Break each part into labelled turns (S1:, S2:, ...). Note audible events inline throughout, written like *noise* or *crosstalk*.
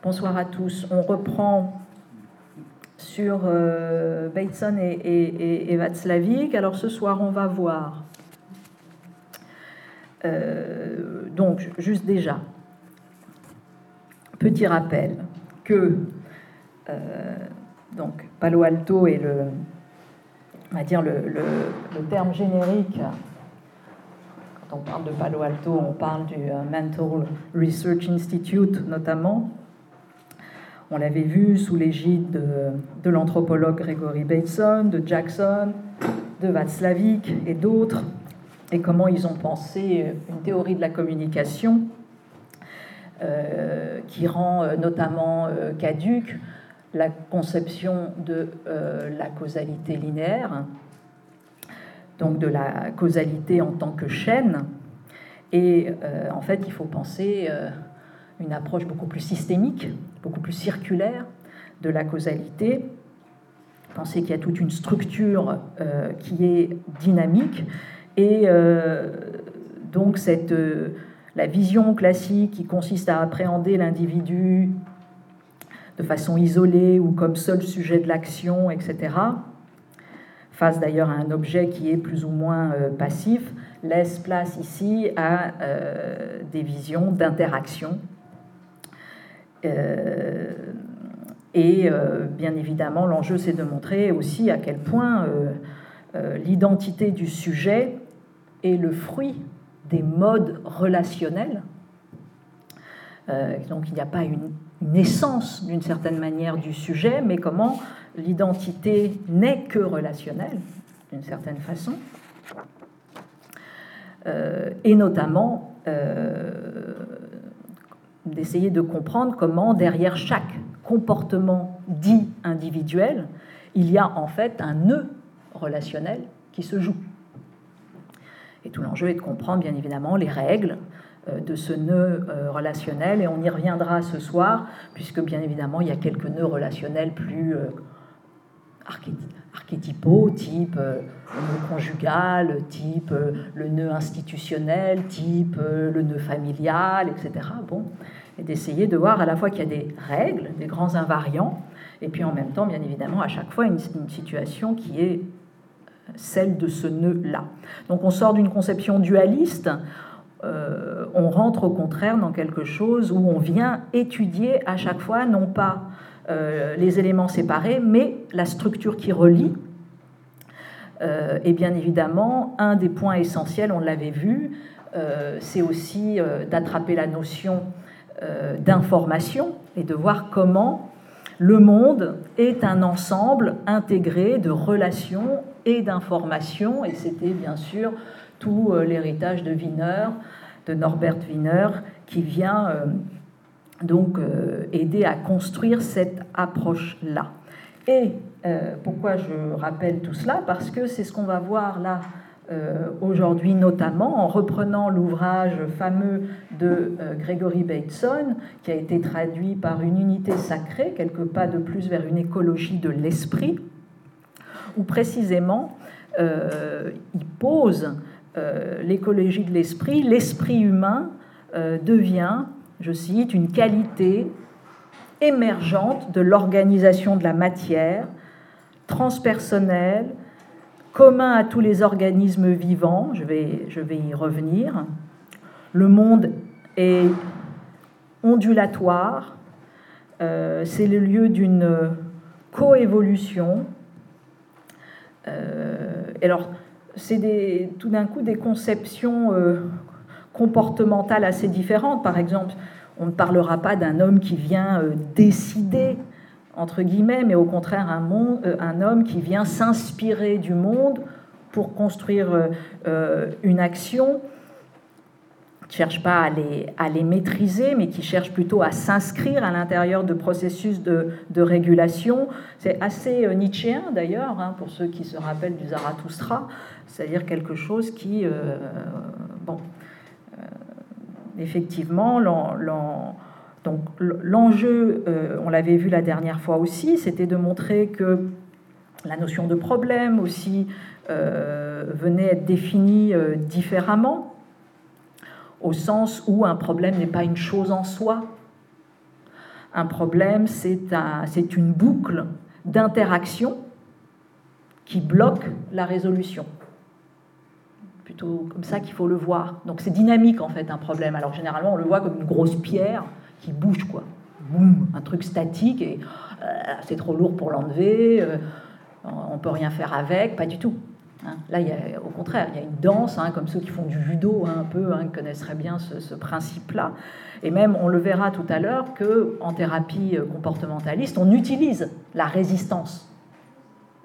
S1: Bonsoir à tous. On reprend sur euh, Bateson et, et. Alors ce soir, on va voir. Euh, donc, juste déjà, petit rappel que euh, donc Palo Alto est le, on va le, le, terme générique. Quand on parle de Palo Alto, on parle du Mental Research Institute notamment. On l'avait vu sous l'égide de, l'anthropologue Gregory Bateson, de Jackson, de Václavic et d'autres, et comment ils ont pensé une théorie de la communication euh, qui rend euh, notamment euh, caduque la conception de la causalité linéaire, donc de la causalité en tant que chaîne. Et en fait, il faut penser une approche beaucoup plus systémique, beaucoup plus circulaire de la causalité. Pensez qu'il y a toute une structure euh, qui est dynamique et euh, donc cette, euh, la vision classique qui consiste à appréhender l'individu de façon isolée ou comme seul sujet de l'action, etc., face d'ailleurs à un objet qui est plus ou moins passif, laisse place ici à des visions d'interaction et euh, bien évidemment, l'enjeu, c'est de montrer aussi à quel point euh, l'identité du sujet est le fruit des modes relationnels. donc il n'y a pas une, essence d'une certaine manière du sujet, mais comment l'identité n'est que relationnelle, d'une certaine façon. et notamment d'essayer de comprendre comment derrière chaque comportement dit individuel, il y a en fait un nœud relationnel qui se joue. Et tout l'enjeu est de comprendre bien évidemment les règles euh, de ce nœud euh, relationnel, et on y reviendra ce soir, puisque bien évidemment il y a quelques nœuds relationnels plus euh, archétypaux, type le nœud conjugal, type le nœud institutionnel, type le nœud familial, etc. Bon, et d'essayer de voir à la fois qu'il y a des règles, des grands invariants, et puis en même temps, bien évidemment, à chaque fois, une, situation qui est celle de ce nœud-là. Donc on sort d'une conception dualiste, euh, on rentre au contraire dans quelque chose où on vient étudier à chaque fois non pas euh, les éléments séparés, mais la structure qui relie. Euh, et bien évidemment, un des points essentiels, on l'avait vu, c'est aussi d'attraper la notion euh, d'information et de voir comment le monde est un ensemble intégré de relations et d'informations. Et c'était bien sûr tout euh, l'héritage de Wiener, de Norbert Wiener, qui vient euh, donc aider à construire cette approche-là. Et pourquoi je rappelle tout cela? Parce que c'est ce qu'on va voir là euh, aujourd'hui notamment en reprenant l'ouvrage fameux de euh, Gregory Bateson, qui a été traduit par une unité sacrée, quelques pas de plus vers une écologie de l'esprit, où précisément euh, il pose l'écologie de l'esprit, l'esprit humain devient, je cite, une qualité émergente de l'organisation de la matière, transpersonnelle, commun à tous les organismes vivants, je vais, je vais y revenir. Le monde est ondulatoire, euh, c'est le lieu d'une coévolution. Euh, alors, c'est tout d'un coup des conceptions euh, comportementales assez différentes. Par exemple, on ne parlera pas d'un homme qui vient décider entre guillemets, mais au contraire euh, un homme qui vient s'inspirer du monde pour construire euh, euh, une action, qui ne cherche pas à les, maîtriser, mais qui cherche plutôt à s'inscrire à l'intérieur de processus de, de régulation. C'est assez nietzschéen d'ailleurs, hein, pour ceux qui se rappellent du Zarathustra, c'est-à-dire quelque chose qui, bon, effectivement, l'enjeu, euh, on l'avait vu la dernière fois aussi, c'était de montrer que la notion de problème aussi euh, venait être définie euh, différemment, au sens où un problème n'est pas une chose en soi. Un problème, c'est une boucle d'interaction qui bloque la résolution. Plutôt comme ça qu'il faut le voir. Donc c'est dynamique en fait un problème. Alors généralement on le voit comme une grosse pierre qui bouge quoi. Un truc statique et euh, c'est trop lourd pour l'enlever, euh, on peut rien faire avec, pas du tout. Hein. Là, il y a, au contraire, il y a une danse, hein, comme ceux qui font du judo un peu, hein, connaissent bien ce, principe-là. Et même, on le verra tout à l'heure, qu'en thérapie euh, comportementaliste, on utilise la résistance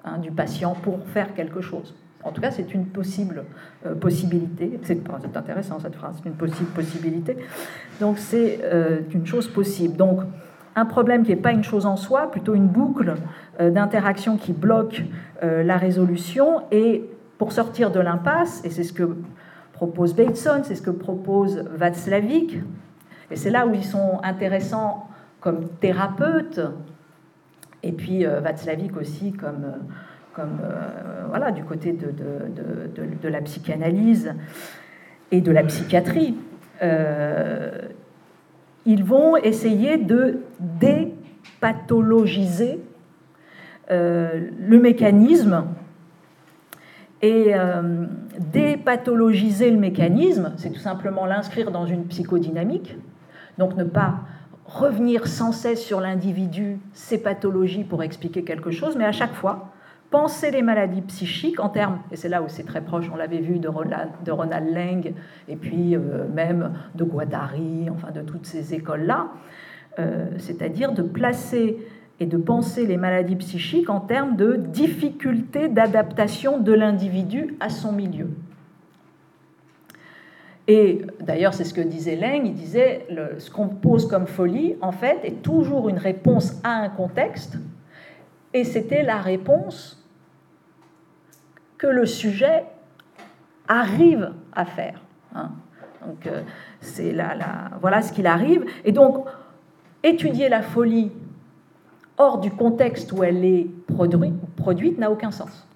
S1: Hein, du patient pour faire quelque chose. En tout cas, c'est une possible euh, possibilité. C'est intéressant cette phrase, c'est une possible possibilité. Donc c'est euh, une chose possible. Donc un problème qui n'est pas une chose en soi, plutôt une boucle euh, d'interaction qui bloque la résolution. Et pour sortir de l'impasse, et c'est ce que propose Bateson, c'est ce que propose Václavic, et c'est là où ils sont intéressants comme thérapeutes, et puis Václavic aussi comme, comme euh, du côté de, de, la psychanalyse et de la psychiatrie. ils vont essayer de dépathologiser le mécanisme et dépathologiser le mécanisme, c'est tout simplement l'inscrire dans une psychodynamique, donc ne pas revenir sans cesse sur l'individu, ses pathologies pour expliquer quelque chose, mais à chaque fois, penser les maladies psychiques en termes, et c'est là où c'est très proche, on l'avait vu de Ronald, de Ronald Lang, et puis euh, même de Guattari, enfin de toutes ces écoles-là, euh, c'est-à-dire de placer et de penser les maladies psychiques en termes de difficulté d'adaptation de l'individu à son milieu. Et d'ailleurs, c'est ce que disait Leng, il disait ce qu'on pose comme folie, en fait, est toujours une réponse à un contexte, et c'était la réponse que le sujet arrive à faire. Hein. Donc, euh, c'est la, voilà ce qu'il arrive. Et donc, étudier la folie hors du contexte où elle est produite n'a aucun sens.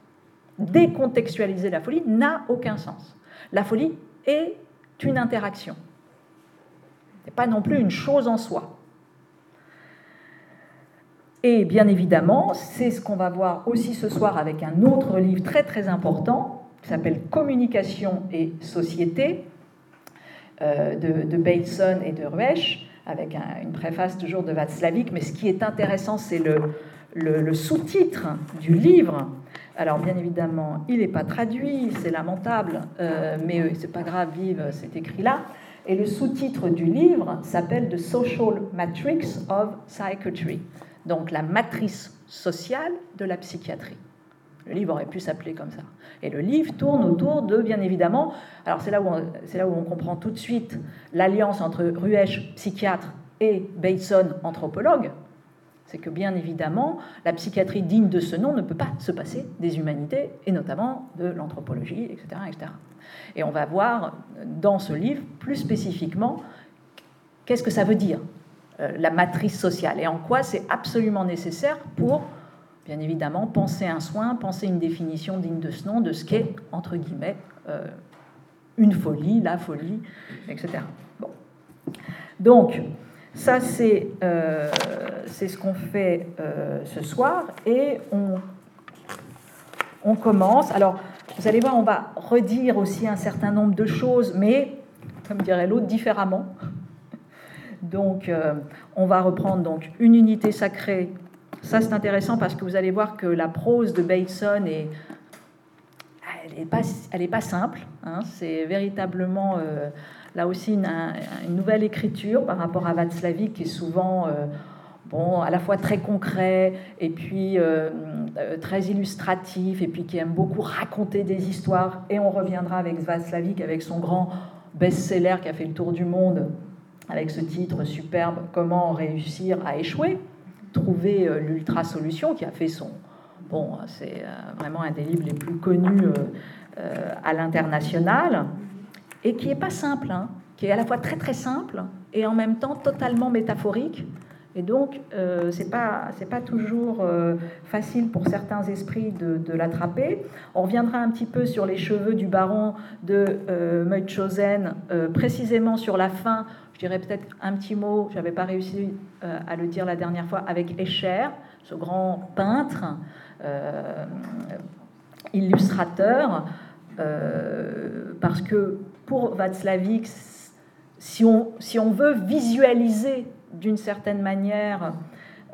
S1: Décontextualiser la folie n'a aucun sens. La folie est une interaction. Ce n'est pas non plus une chose en soi. Et bien évidemment, c'est ce qu'on va voir aussi ce soir avec un autre livre très très important qui s'appelle Communication et Société euh, de, de, Bateson et de Ruesch, avec une préface toujours de Václavic. Mais ce qui est intéressant, c'est le, sous-titre du livre alors bien évidemment, il n'est pas traduit, c'est lamentable, euh, mais euh, c'est pas grave, vive, c'est écrit là. Et le sous-titre du livre s'appelle The Social Matrix of Psychiatry, donc la matrice sociale de la psychiatrie. Le livre aurait pu s'appeler comme ça. Et le livre tourne autour de, bien évidemment, alors c'est là, là où on comprend tout de suite l'alliance entre Ruesch, psychiatre, et Bateson, anthropologue, c'est que bien évidemment, la psychiatrie digne de ce nom ne peut pas se passer des humanités, et notamment de l'anthropologie, etc., etc. Et on va voir dans ce livre plus spécifiquement qu'est-ce que ça veut dire, la matrice sociale, et en quoi c'est absolument nécessaire pour, bien évidemment, penser un soin, penser une définition digne de ce nom, de ce qu'est, entre guillemets, euh, une folie, la folie, etc. Bon. Donc, ça, euh, c'est ce qu'on fait euh, ce soir. Et on, on commence. Alors, vous allez voir, on va redire aussi un certain nombre de choses, mais, comme dirait l'autre, différemment. Donc, euh, on va reprendre donc une unité sacrée. Ça, c'est intéressant parce que vous allez voir que la prose de Bateson est, elle n'est pas, elle pas simple. Hein. c'est véritablement là aussi une, nouvelle écriture par rapport à Václavic qui est souvent euh, bon, à la fois très concret et puis euh, euh, très illustratif et puis qui aime beaucoup raconter des histoires. Et on reviendra avec Václavic avec son grand best-seller qui a fait le tour du monde avec ce titre superbe Comment réussir à échouer Trouver l'ultra solution qui a fait son bon, c'est vraiment un des livres les plus connus à l'international et qui n'est pas simple, hein, qui est à la fois très très simple et en même temps totalement métaphorique. Et donc, euh, ce n'est pas, toujours euh, facile pour certains esprits de, l'attraper. On reviendra un petit peu sur les cheveux du baron de euh, euh, précisément sur la fin. Je dirais peut-être un petit mot, je n'avais pas réussi à le dire la dernière fois, avec Escher, ce grand peintre, illustrateur, parce que pour Václavic, si on, si on veut visualiser d'une certaine manière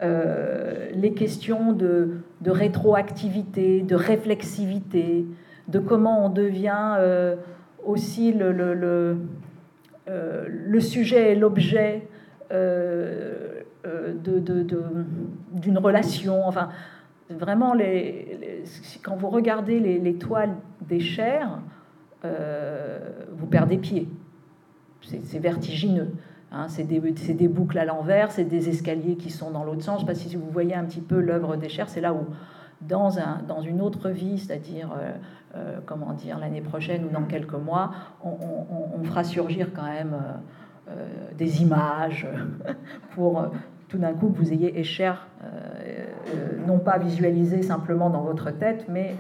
S1: euh, les questions de, rétroactivité, de réflexivité, de comment on devient euh, aussi le, euh, le, sujet et l'objet d'une relation. Enfin, vraiment, quand vous regardez les, toiles des chairs, vous perdez pied. C'est vertigineux. Hein, c'est des, boucles à l'envers, c'est des escaliers qui sont dans l'autre sens. Je sais pas si vous voyez un petit peu l'œuvre des chers, c'est là où, dans, une autre vie, c'est-à-dire, euh, euh, comment dire, l'année prochaine ou dans quelques mois, on, fera surgir quand même euh, des images *laughs* pour tout d'un coup que vous ayez Escher, non pas visualisé simplement dans votre tête, mais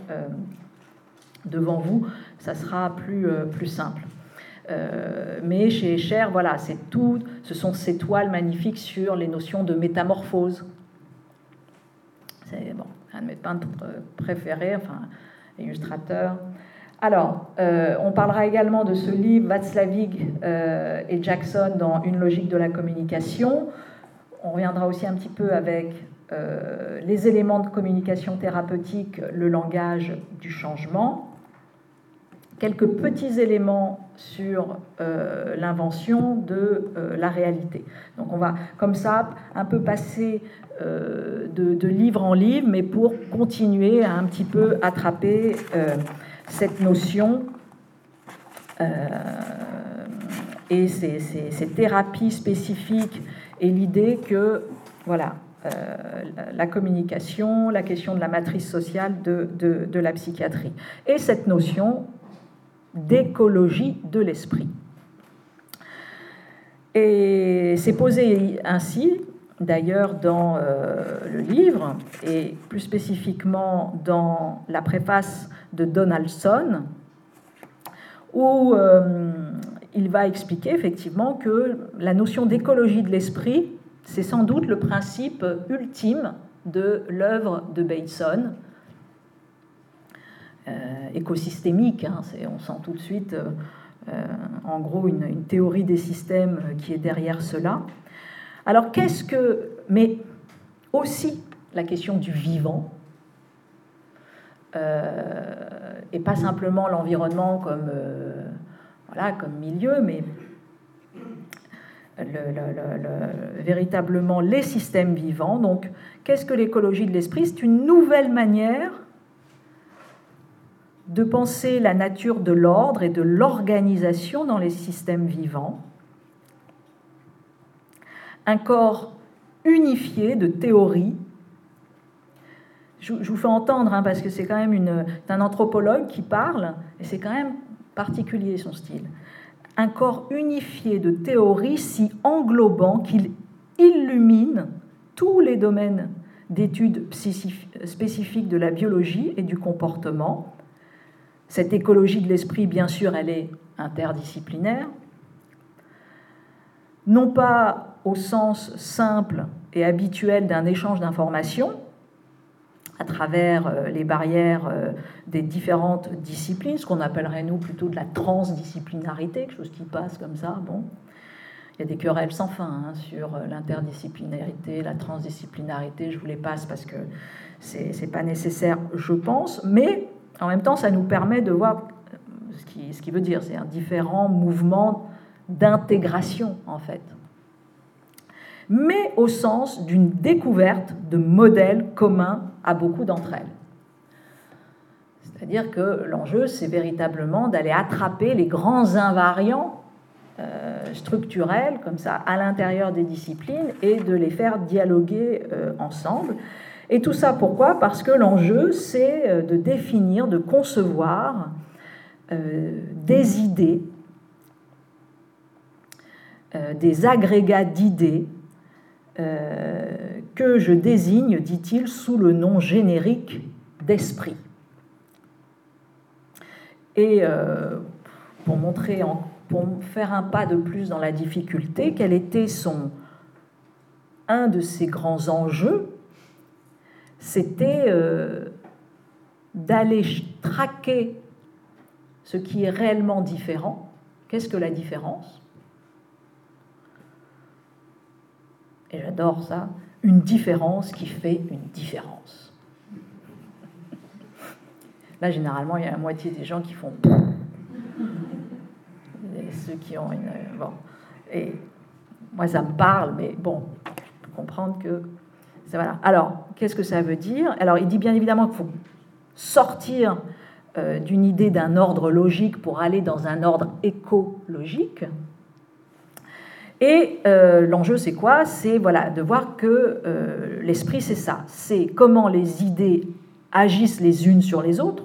S1: devant vous, ça sera plus simple. Euh, mais chez Escher, voilà, c'est tout. Ce sont ces toiles magnifiques sur les notions de métamorphose. Bon, un de mes peintres préférés, enfin, illustrateur. Alors, euh, on parlera également de ce livre, Václavic euh, et Jackson dans Une logique de la communication. On reviendra aussi un petit peu avec les éléments de communication thérapeutique, le langage du changement quelques petits éléments sur euh, l'invention de euh, la réalité. Donc on va comme ça un peu passer euh, de, livre en livre, mais pour continuer à un petit peu attraper cette notion et ces, thérapies spécifiques et l'idée que voilà, la communication, la question de la matrice sociale de, de, la psychiatrie. Et cette notion d'écologie de l'esprit. Et c'est posé ainsi, d'ailleurs, dans euh, le livre, et plus spécifiquement dans la préface de Donaldson, où euh, il va expliquer effectivement que la notion d'écologie de l'esprit, c'est sans doute le principe ultime de l'œuvre de Bateson, écosystémique. Hein, on sent tout de suite, euh, euh, en gros, une, théorie des systèmes qui est derrière cela. Alors, qu'est-ce que. Mais aussi la question du vivant, et pas simplement l'environnement comme milieu, mais véritablement les systèmes vivants. Donc, qu'est-ce que l'écologie de l'esprit? C'est une nouvelle manière de penser la nature de l'ordre et de l'organisation dans les systèmes vivants, un corps unifié de théories. Je, vous fais entendre, hein, parce que c'est quand même un anthropologue qui parle, et c'est quand même particulier son style. Un corps unifié de théories si englobant qu'il illumine tous les domaines d'études spécifiques de la biologie et du comportement, cette écologie de l'esprit, bien sûr, elle est interdisciplinaire, non pas au sens simple et habituel d'un échange d'informations à travers euh, les barrières euh, des différentes disciplines, ce qu'on appellerait nous plutôt de la transdisciplinarité, quelque chose qui passe comme ça. Bon, il y a des querelles sans fin hein, sur euh, l'interdisciplinarité, la transdisciplinarité. Je vous les passe parce que c'est pas nécessaire, je pense, mais en même temps, ça nous permet de voir ce qui, veut dire, c'est un différent mouvement d'intégration, en fait. Mais au sens d'une découverte de modèles communs à beaucoup d'entre elles. C'est-à-dire que l'enjeu, c'est véritablement d'aller attraper les grands invariants euh, structurels, comme ça, à l'intérieur des disciplines, et de les faire dialoguer euh, ensemble. Et tout ça pourquoi? Parce que l'enjeu, c'est euh, de définir, de concevoir euh, des idées, euh, des agrégats d'idées que je désigne, dit-il, sous le nom générique d'esprit. Et pour montrer pour faire un pas de plus dans la difficulté, quel était son un de ses grands enjeux, c'était euh, d'aller traquer ce qui est réellement différent. Qu'est-ce que la différence? Et j'adore ça, une différence qui fait une différence. Là, généralement, il y a la moitié des gens qui font. Et ceux qui ont une. Bon. Et moi, ça me parle, mais bon, je peux comprendre que. Alors, qu'est-ce que ça veut dire? Alors, il dit bien évidemment qu'il faut sortir euh, d'une idée d'un ordre logique pour aller dans un ordre écologique. Et euh, l'enjeu, c'est quoi? C'est de voir que euh, l'esprit, c'est ça. C'est comment les idées agissent les unes sur les autres,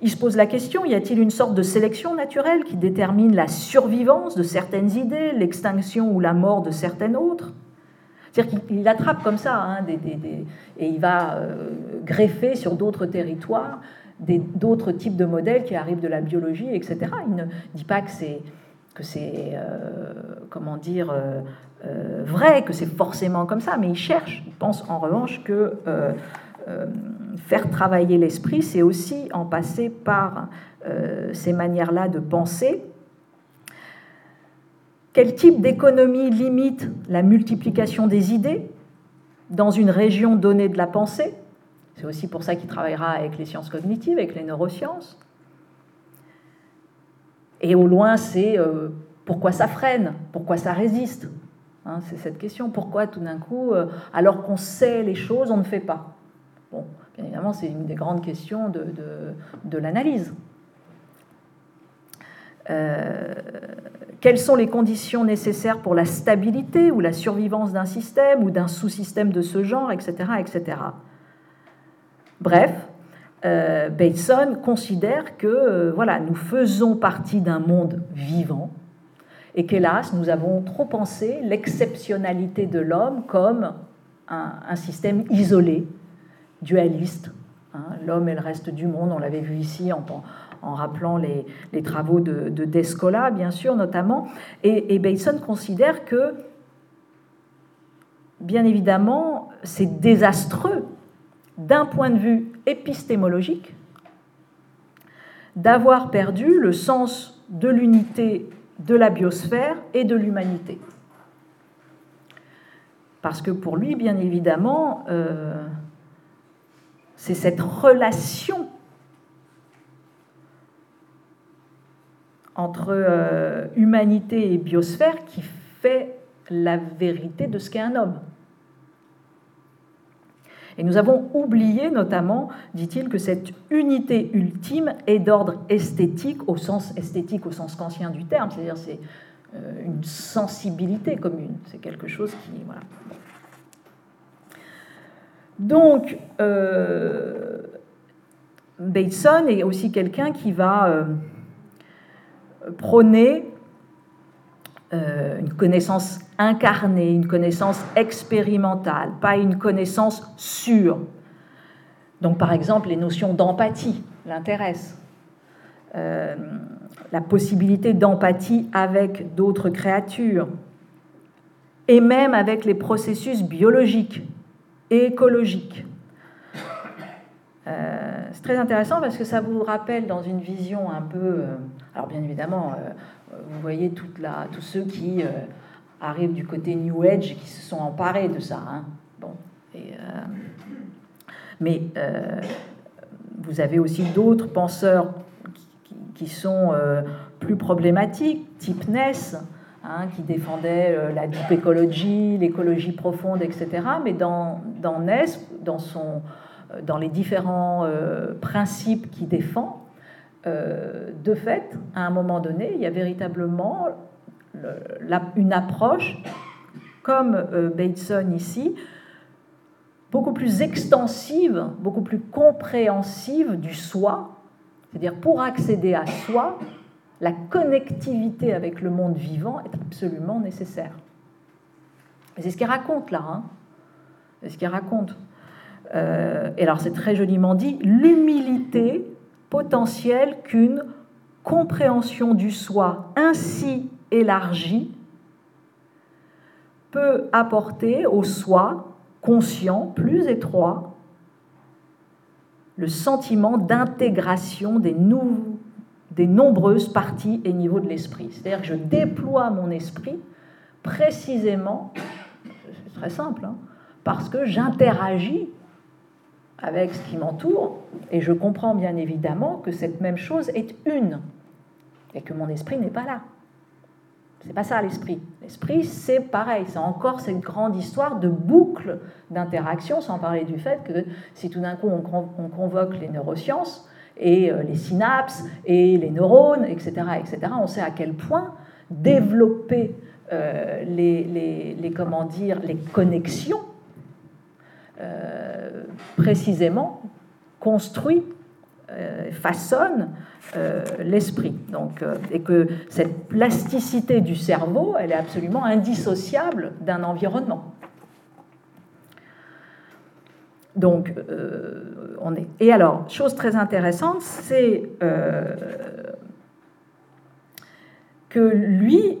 S1: il se pose la question, y a-t-il une sorte de sélection naturelle qui détermine la survivance de certaines idées, l'extinction ou la mort de certaines autres? C'est-à-dire qu'il attrape comme ça, hein, et il va euh, greffer sur d'autres territoires d'autres types de modèles qui arrivent de la biologie, etc. Il ne dit pas que c'est que c'est euh, comment dire euh, vrai, que c'est forcément comme ça, mais il cherche. Il pense en revanche que faire travailler l'esprit, c'est aussi en passer par ces manières-là de penser. Quel type d'économie limite la multiplication des idées dans une région donnée de la pensée? C'est aussi pour ça qu'il travaillera avec les sciences cognitives, avec les neurosciences. Et au loin, c'est euh, pourquoi ça freine, pourquoi ça résiste? Hein, c'est cette question. Pourquoi tout d'un coup, alors qu'on sait les choses, on ne fait pas? Bon, bien évidemment, c'est une des grandes questions de, de, l'analyse. Euh, quelles sont les conditions nécessaires pour la stabilité ou la survivance d'un système ou d'un sous-système de ce genre, etc. etc. Bref, euh, Bateson considère que euh, voilà, nous faisons partie d'un monde vivant et qu'hélas, nous avons trop pensé l'exceptionnalité de l'homme comme un, système isolé dualiste, hein, l'homme et le reste du monde. On l'avait vu ici en, en rappelant les, travaux de, de, Descola, bien sûr, notamment. Et, et Bateson considère que, bien évidemment, c'est désastreux d'un point de vue épistémologique d'avoir perdu le sens de l'unité de la biosphère et de l'humanité. Parce que pour lui, bien évidemment, euh, c'est cette relation entre euh, humanité et biosphère qui fait la vérité de ce qu'est un homme. Et nous avons oublié notamment, dit-il, que cette unité ultime est d'ordre esthétique, au sens esthétique, au sens kantien du terme, c'est-à-dire c'est euh, une sensibilité commune, c'est quelque chose qui... Voilà. Donc, euh, Bateson est aussi quelqu'un qui va prôner euh, une connaissance incarnée, une connaissance expérimentale, pas une connaissance sûre. Donc, par exemple, les notions d'empathie l'intéressent. la possibilité d'empathie avec d'autres créatures, et même avec les processus biologiques écologique. Euh, c'est très intéressant parce que ça vous rappelle dans une vision un peu... Euh, alors bien évidemment, euh, vous voyez tous ceux qui arrivent du côté New Age qui se sont emparés de ça. Hein. Bon, mais vous avez aussi d'autres penseurs qui, sont plus problématiques, type Ness, Hein, qui défendait euh, la deep écologie, l'écologie profonde, etc. Mais dans, dans NES, dans, euh, les différents euh, principes qu'il défend, de fait, à un moment donné, il y a véritablement une approche, comme Bateson ici, beaucoup plus extensive, beaucoup plus compréhensive du soi. C'est-à-dire, pour accéder à soi, la connectivité avec le monde vivant est absolument nécessaire. C'est ce qu'il raconte là. Hein. C'est ce qu'il raconte. Euh, et alors c'est très joliment dit, l'humilité potentielle qu'une compréhension du soi ainsi élargie peut apporter au soi conscient plus étroit le sentiment d'intégration des, des, nombreuses parties et niveaux de l'esprit. C'est-à-dire que je déploie mon esprit précisément, c'est très simple, hein, parce que j'interagis avec ce qui m'entoure et je comprends bien évidemment que cette même chose est une et que mon esprit n'est pas là. C'est pas ça l'esprit. L'esprit, c'est pareil, c'est encore cette grande histoire de boucle d'interaction, sans parler du fait que si tout d'un coup on convoque les neurosciences et euh, les synapses et les neurones, etc., etc., on sait à quel point développer euh, les, les, comment dire, les connexions euh, précisément construit, façonne euh, l'esprit. Donc, euh, et que cette plasticité du cerveau, elle est absolument indissociable d'un environnement. Donc, euh, on est. Et alors, chose très intéressante, c'est que lui,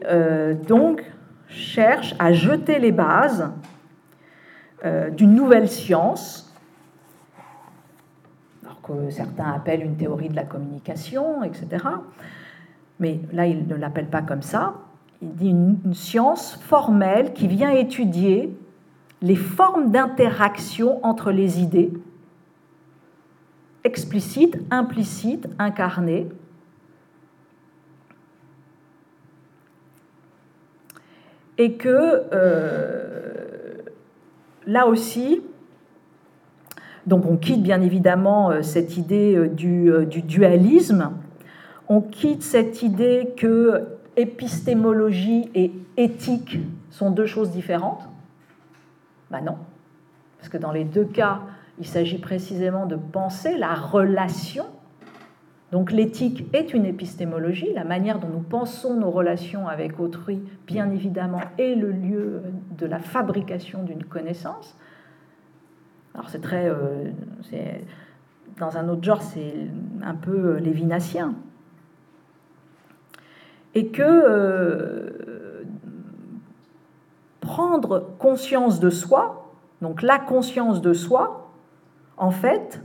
S1: donc, cherche à jeter les bases d'une nouvelle science que certains appellent une théorie de la communication, etc. Mais là, il ne l'appelle pas comme ça. Il dit une, science formelle qui vient étudier les formes d'interaction entre les idées, explicites, implicites, incarnées, et que euh, là aussi, donc on quitte bien évidemment euh, cette idée euh, euh, du, dualisme, on quitte cette idée que épistémologie et éthique sont deux choses différentes. Ben non, parce que dans les deux cas, il s'agit précisément de penser la relation. Donc l'éthique est une épistémologie, la manière dont nous pensons nos relations avec autrui, bien évidemment, est le lieu de la fabrication d'une connaissance. Alors c'est très... Euh, dans un autre genre, c'est un peu euh, lévinassien. Et que euh, prendre conscience de soi, donc la conscience de soi, en fait,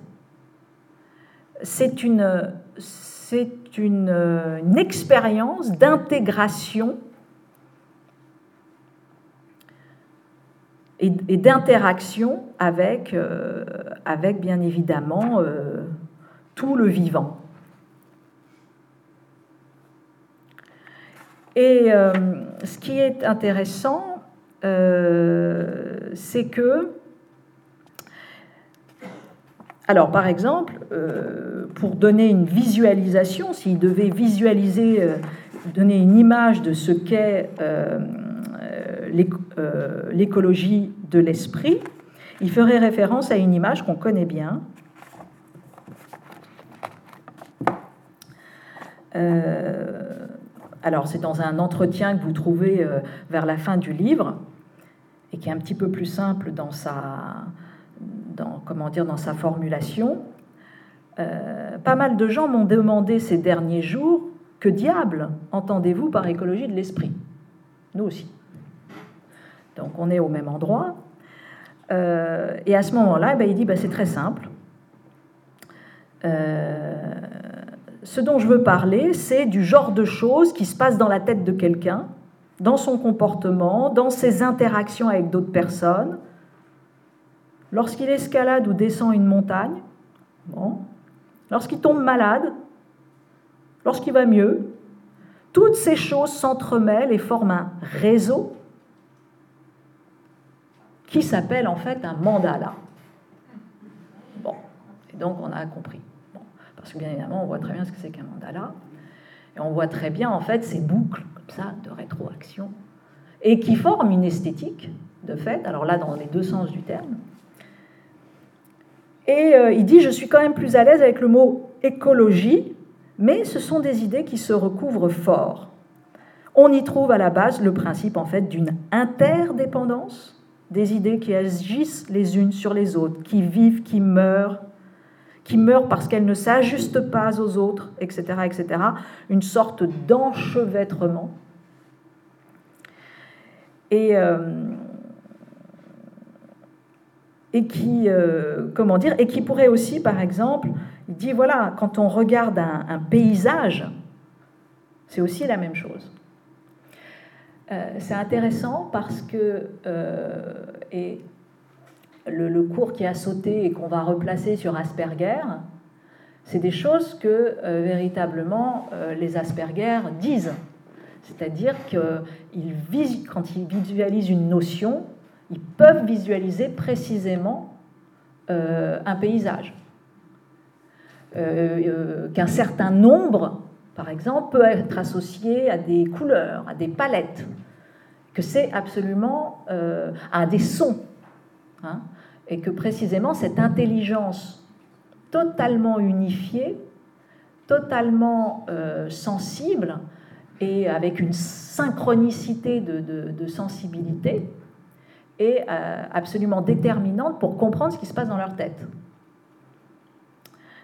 S1: c'est une, c'est une, une expérience d'intégration et, d'interaction avec, euh, avec, bien évidemment, euh, tout le vivant. Et euh, ce qui est intéressant, c'est que, alors par exemple, pour donner une visualisation, s'il devait visualiser, donner une image de ce qu'est euh, l'écologie de l'esprit, il ferait référence à une image qu'on connaît bien. Euh, alors c'est dans un entretien que vous trouvez euh, vers la fin du livre et qui est un petit peu plus simple dans sa, comment dire, dans sa formulation. pas mal de gens m'ont demandé ces derniers jours que diable entendez-vous par écologie de l'esprit? Nous aussi. Donc on est au même endroit. Euh, et à ce moment-là, ben, il dit ben, c'est très simple. Euh, ce dont je veux parler, c'est du genre de choses qui se passent dans la tête de quelqu'un, dans son comportement, dans ses interactions avec d'autres personnes, lorsqu'il escalade ou descend une montagne, bon, lorsqu'il tombe malade, lorsqu'il va mieux. Toutes ces choses s'entremêlent et forment un réseau qui s'appelle en fait un mandala. Bon, et donc on a compris. parce que bien évidemment, on voit très bien ce que c'est qu'un mandala. Et on voit très bien en fait ces boucles de rétroaction et qui forment une esthétique de fait. Alors là, dans les deux sens du terme. Et euh, il dit, je suis quand même plus à l'aise avec le mot écologie, mais ce sont des idées qui se recouvrent fort. On y trouve à la base le principe en fait d'une interdépendance des idées qui agissent les unes sur les autres, qui vivent, qui meurent, qui meurt parce qu'elle ne s'ajuste pas aux autres, etc., etc. Une sorte d'enchevêtrement. Et, euh, et qui, euh, comment dire, et qui pourrait aussi, par exemple, il dit voilà, quand on regarde un, paysage, c'est aussi la même chose. Euh, c'est intéressant parce que, et le, cours qui a sauté et qu'on va replacer sur Asperger, c'est des choses que euh, véritablement euh, les Asperger disent. C'est-à-dire que quand ils visualisent une notion, ils peuvent visualiser précisément euh, un paysage. Qu'un certain nombre, par exemple, peut être associé à des couleurs, à des palettes, que c'est absolument à des sons. Hein et que précisément cette intelligence totalement unifiée, totalement euh, sensible et avec une synchronicité de, sensibilité est euh, absolument déterminante pour comprendre ce qui se passe dans leur tête.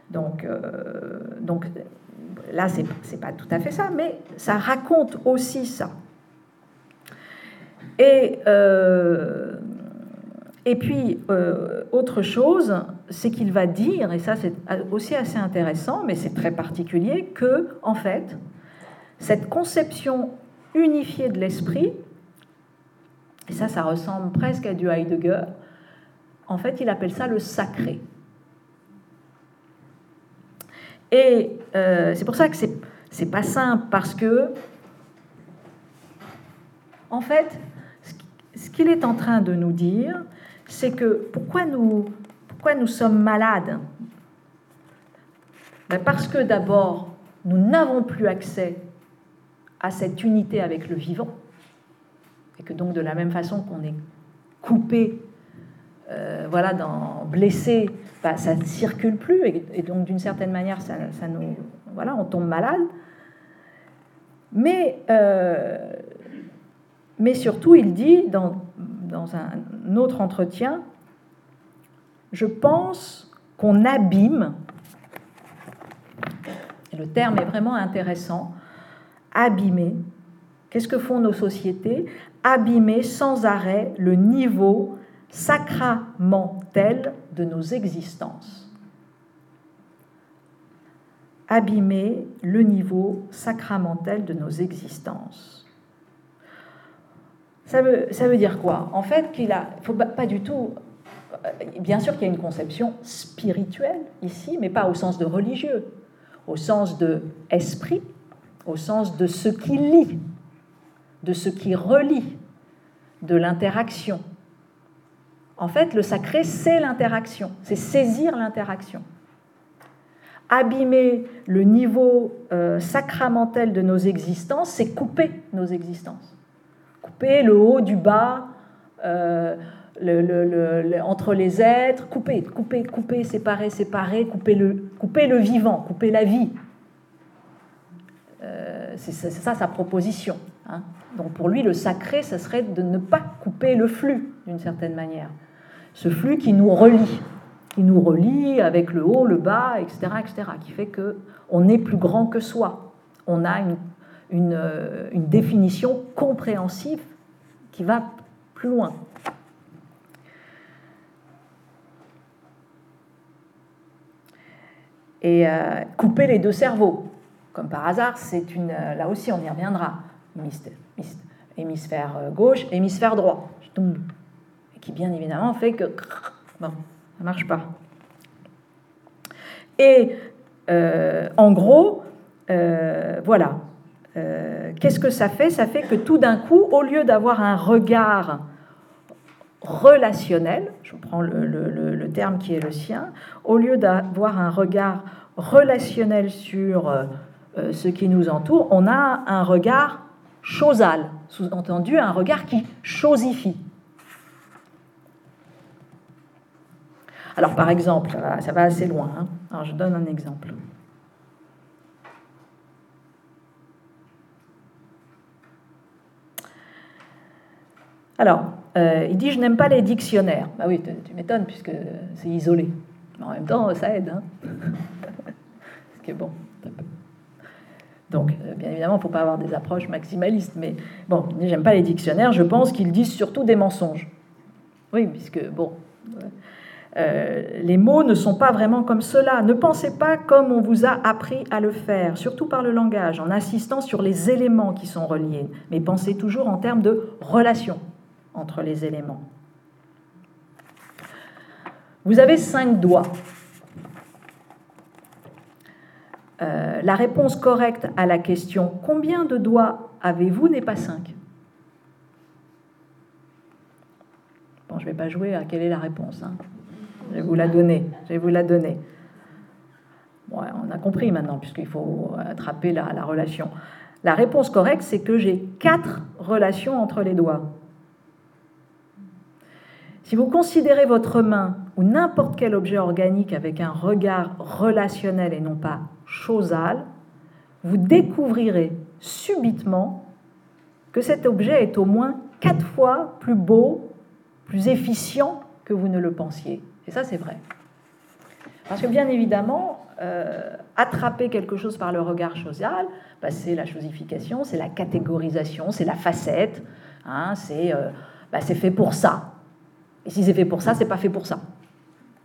S1: Donc, euh, là, ce n'est pas tout à fait ça, mais ça raconte aussi ça. Et et puis, euh, autre chose, c'est qu'il va dire, et ça c'est aussi assez intéressant, mais c'est très particulier, que, en fait, cette conception unifiée de l'esprit, et ça, ça ressemble presque à du Heidegger, en fait, il appelle ça le sacré. Et euh, c'est pour ça que c'est, c'est pas simple, parce que, en fait, ce qu'il est en train de nous dire, c'est que pourquoi nous, sommes malades? Ben Parce que d'abord, nous n'avons plus accès à cette unité avec le vivant, et que donc de la même façon qu'on est coupé, euh, voilà, blessé, ben, ça ne circule plus, et, donc d'une certaine manière, ça, nous, voilà, on tombe malade. Mais, euh, mais surtout, il dit dans dans un autre entretien, je pense qu'on abîme, et le terme est vraiment intéressant, abîmer. Qu'est-ce que font nos sociétés? Abîmer sans arrêt le niveau sacramentel de nos existences. Abîmer le niveau sacramentel de nos existences. Ça veut, dire quoi? En fait, qu'il a, faut pas, du tout. Euh, bien sûr qu'il y a une conception spirituelle ici, mais pas au sens de religieux, au sens de esprit, au sens de ce qui lie, de ce qui relie, de l'interaction. En fait, le sacré, c'est l'interaction, c'est saisir l'interaction. Abîmer le niveau euh, sacramentel de nos existences, c'est couper nos existences couper le haut du bas euh, entre les êtres, couper, couper, couper, séparer, séparer, couper le, vivant, couper la vie. Euh, c'est ça sa proposition. Hein. Donc pour lui, le sacré, ce serait de ne pas couper le flux, d'une certaine manière. Ce flux qui nous relie, qui nous relie avec le haut, le bas, etc., etc., qui fait que on est plus grand que soi. On a une euh, définition compréhensive qui va plus loin. Et euh, couper les deux cerveaux, comme par hasard, c'est une. Euh, là aussi, on y reviendra. Hémisphère gauche, hémisphère droit, qui bien évidemment fait que *laughs* bon, ça marche pas. Et en gros, voilà, euh, qu'est-ce que ça fait? Ça fait que tout d'un coup, au lieu d'avoir un regard relationnel, je prends le, terme qui est le sien, au lieu d'avoir un regard relationnel sur euh, euh, ce qui nous entoure, on a un regard chosal, sous-entendu un regard qui chosifie. Alors par exemple, ça va, assez loin, hein. je donne un exemple. Alors, euh, il dit Je n'aime pas les dictionnaires. Bah oui, tu, m'étonnes, puisque c'est isolé. Mais en même temps, ça aide. Hein *laughs* Ce qui est bon. Donc, euh, bien évidemment, il ne faut pas avoir des approches maximalistes, mais bon, j'aime pas les dictionnaires, je pense qu'ils disent surtout des mensonges. Oui, puisque, bon, euh, les mots ne sont pas vraiment comme cela. Ne pensez pas comme on vous a appris à le faire, surtout par le langage, en insistant sur les éléments qui sont reliés, mais pensez toujours en termes de relation entre les éléments. Vous avez cinq doigts. Euh, la réponse correcte à la question combien de doigts avez-vous n'est pas 5. Bon, je ne vais pas jouer à quelle est la réponse. Hein. Je vais vous la donner. Je vais vous la donner. on a compris maintenant, puisqu'il faut attraper la, la relation. La réponse correcte, c'est que j'ai quatre relations entre les doigts. Si vous considérez votre main ou n'importe quel objet organique avec un regard relationnel et non pas chosal, vous découvrirez subitement que cet objet est au moins quatre fois plus beau, plus efficient que vous ne le pensiez. Et ça, c'est vrai. Parce que bien évidemment, euh, attraper quelque chose par le regard chosal, bah, c'est la chosification, c'est la catégorisation, c'est la facette, hein, euh, bah, c'est fait pour ça. Et si c'est fait pour ça, c'est pas fait pour ça,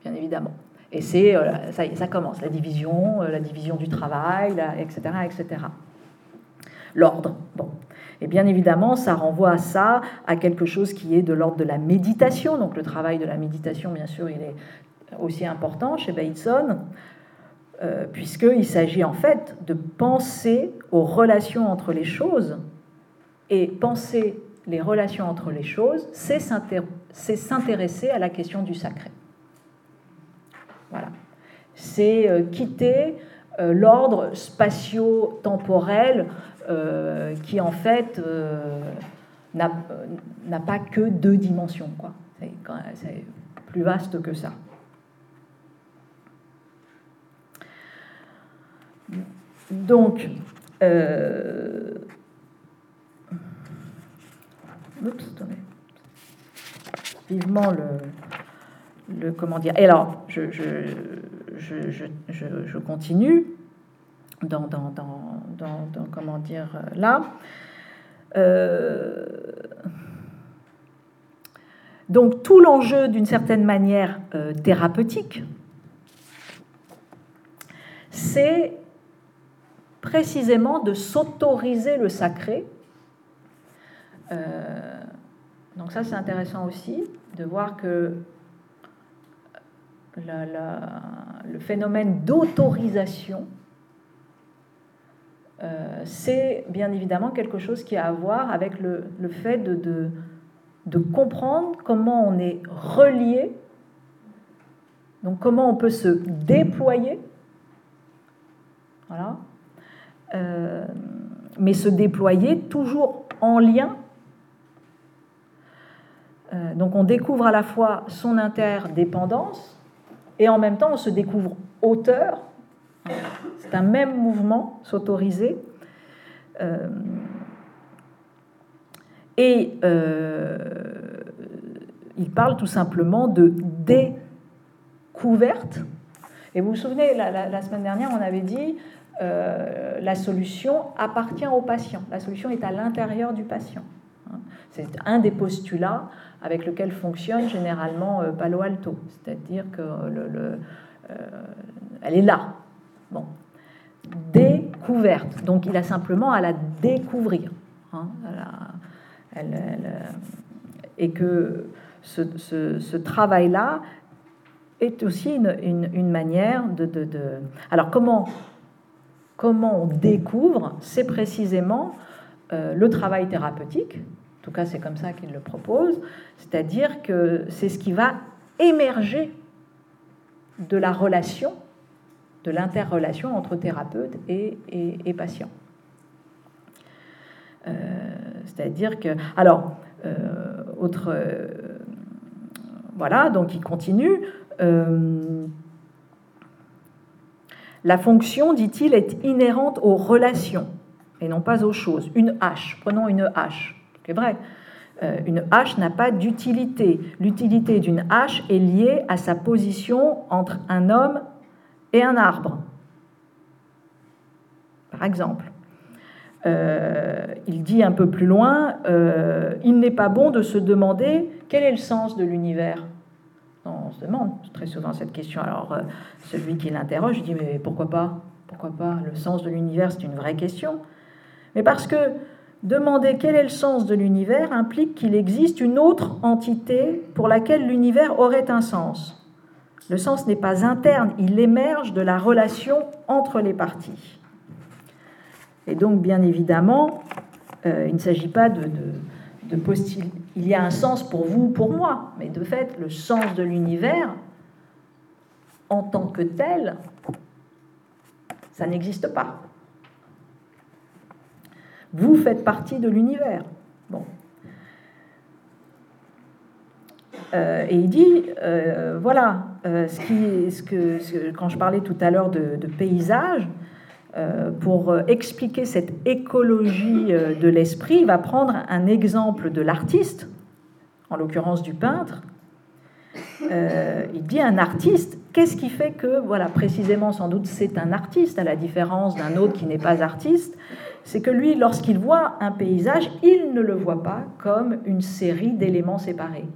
S1: bien évidemment. Et c'est, euh, ça, commence, la division, euh, la division du travail, etc., etc. L'ordre, bon. Et bien évidemment, ça renvoie à ça, à quelque chose qui est de l'ordre de la méditation. Donc le travail de la méditation, bien sûr, il est aussi important chez Bateson, euh, puisqu'il s'agit en fait de penser aux relations entre les choses. Et penser les relations entre les choses, c'est s'intéresser à la question du sacré. Voilà. C'est euh, quitter euh, l'ordre spatio-temporel euh, qui, en fait, n'a pas que deux dimensions. C'est plus vaste que ça. Donc, Vivement le, le comment dire. Et alors, je, continue dans, dans, comment dire là. Euh, donc tout l'enjeu d'une certaine manière euh, thérapeutique, c'est précisément de s'autoriser le sacré. Euh, donc ça c'est intéressant aussi de voir que le phénomène d'autorisation, euh, c'est bien évidemment quelque chose qui a à voir avec le, fait de, comprendre comment on est relié, donc comment on peut se déployer, euh, mais se déployer toujours en lien. Euh, donc on découvre à la fois son interdépendance, et en même temps on se découvre auteur. C'est un même mouvement, s'autoriser. Euh, et euh, il parle tout simplement de découverte. Et vous vous souvenez, la, semaine dernière, on avait dit euh, la solution appartient au patient. La solution est à l'intérieur du patient. C'est un des postulats avec lequel fonctionne généralement euh, Palo Alto, c'est-à-dire que le, euh, elle est là. Découverte. Donc il a simplement à la découvrir. Hein, et que ce, travail-là est aussi une, manière de, Alors comment, on découvre? C'est précisément euh, le travail thérapeutique, en tout cas c'est comme ça qu'il le propose, c'est-à-dire que c'est ce qui va émerger de la relation, de l'interrelation entre thérapeute et, patient. Euh, c'est-à-dire que, alors, euh, autre, voilà, donc il continue. la fonction, dit-il, est inhérente aux relations et non pas aux choses. Une hache, prenons une hache c'est vrai. une hache n'a pas d'utilité. L'utilité d'une hache est liée à sa position entre un homme et un arbre. Par exemple. Euh, il dit un peu plus loin, euh, il n'est pas bon de se demander quel est le sens de l'univers. On se demande très souvent cette question. Alors euh, celui qui l'interroge dit mais pourquoi pas? Pourquoi pas? Le sens de l'univers, c'est une vraie question. Mais parce que demander quel est le sens de l'univers implique qu'il existe une autre entité pour laquelle l'univers aurait un sens. Le sens n'est pas interne, il émerge de la relation entre les parties. Et donc, bien évidemment, euh, il ne s'agit pas de, de, postuler. Il y a un sens pour vous, pour moi, mais de fait, le sens de l'univers, en tant que tel, ça n'existe pas. Vous faites partie de l'univers. Bon. Euh, et il dit, euh, voilà, que, quand je parlais tout à l'heure de, de paysage, euh, pour euh, expliquer cette écologie euh, de l'esprit, il va prendre un exemple de l'artiste, en l'occurrence du peintre. il dit un artiste, qu'est-ce qui fait que, voilà, précisément sans doute c'est un artiste, à la différence d'un autre qui n'est pas artiste, c'est que lui, lorsqu'il voit un paysage, il ne le voit pas comme une série d'éléments séparés.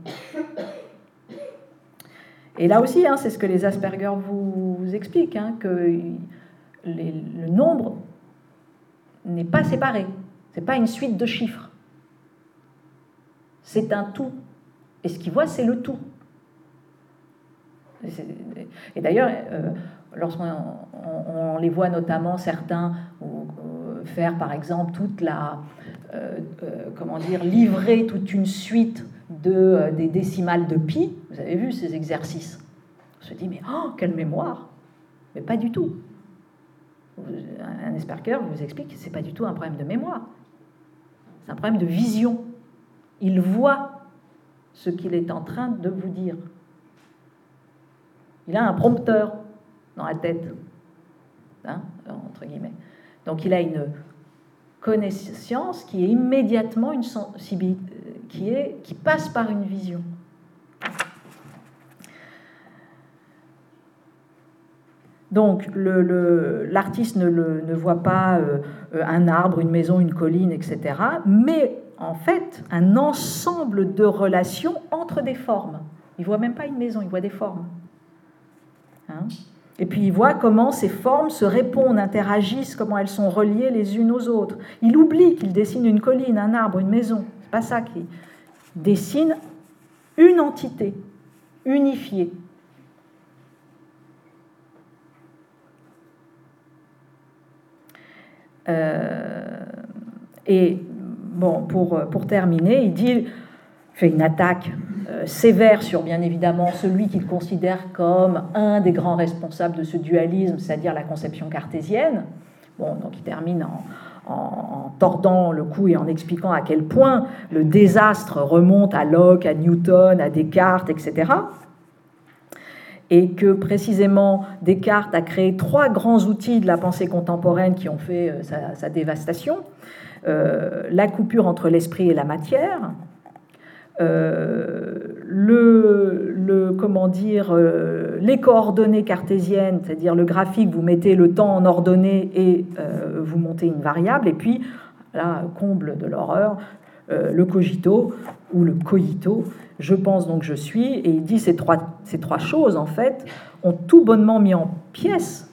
S1: Et là aussi, hein, c'est ce que les Asperger vous, expliquent, hein, que le nombre n'est pas séparé. Ce n'est pas une suite de chiffres. C'est un tout. Et ce qu'il voit, c'est le tout. Et d'ailleurs, euh, lorsqu'on les voit notamment certains euh, faire par exemple toute la, euh, comment dire, livrer toute une suite de, des décimales de pi, vous avez vu ces exercices, on se dit mais oh, quelle mémoire Mais pas du tout un Asperger vous explique que ce n'est pas du tout un problème de mémoire. C'est un problème de vision. Il voit ce qu'il est en train de vous dire. Il a un prompteur dans la tête, hein, entre guillemets. Donc il a une connaissance qui est immédiatement une sensibilité, qui, passe par une vision. Donc l'artiste ne, voit pas euh, un arbre, une maison, une colline, etc., mais en fait un ensemble de relations entre des formes. Il voit même pas une maison, il voit des formes. Hein et puis il voit comment ces formes se répondent, interagissent, comment elles sont reliées les unes aux autres. Il oublie qu'il dessine une colline, un arbre, une maison. C'est pas ça qu'il dessine une entité unifiée Euh, et bon, pour terminer, il dit, fait une attaque euh, sévère sur bien évidemment celui qu'il considère comme un des grands responsables de ce dualisme, c'est-à-dire la conception cartésienne. Bon, donc il termine en, tordant le cou et en expliquant à quel point le désastre remonte à Locke, à Newton, à Descartes, etc et que précisément Descartes a créé trois grands outils de la pensée contemporaine qui ont fait euh, sa, dévastation. Euh, la coupure entre l'esprit et la matière, euh, le, comment dire, les coordonnées cartésiennes, c'est-à-dire le graphique, vous mettez le temps en ordonnée et vous montez une variable, et puis, là, comble de l'horreur, le cogito ou le coito, je pense donc je suis, et il dit ces trois, ces trois choses, en fait, ont tout bonnement mis en pièces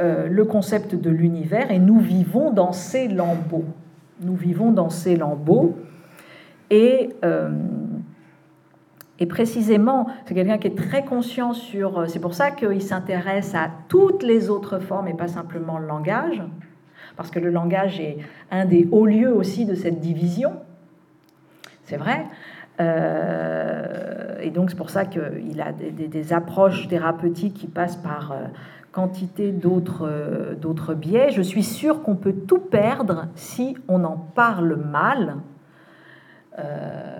S1: euh, le concept de l'univers, et nous vivons dans ces lambeaux. Nous vivons dans ces lambeaux, et, euh, et précisément, c'est quelqu'un qui est très conscient sur... C'est pour ça qu'il s'intéresse à toutes les autres formes et pas simplement le langage, parce que le langage est un des hauts lieux aussi de cette division. C'est vrai, euh, et donc c'est pour ça qu'il a des, approches thérapeutiques qui passent par euh, quantité euh, d'autres biais. Je suis sûre qu'on peut tout perdre si on en parle mal,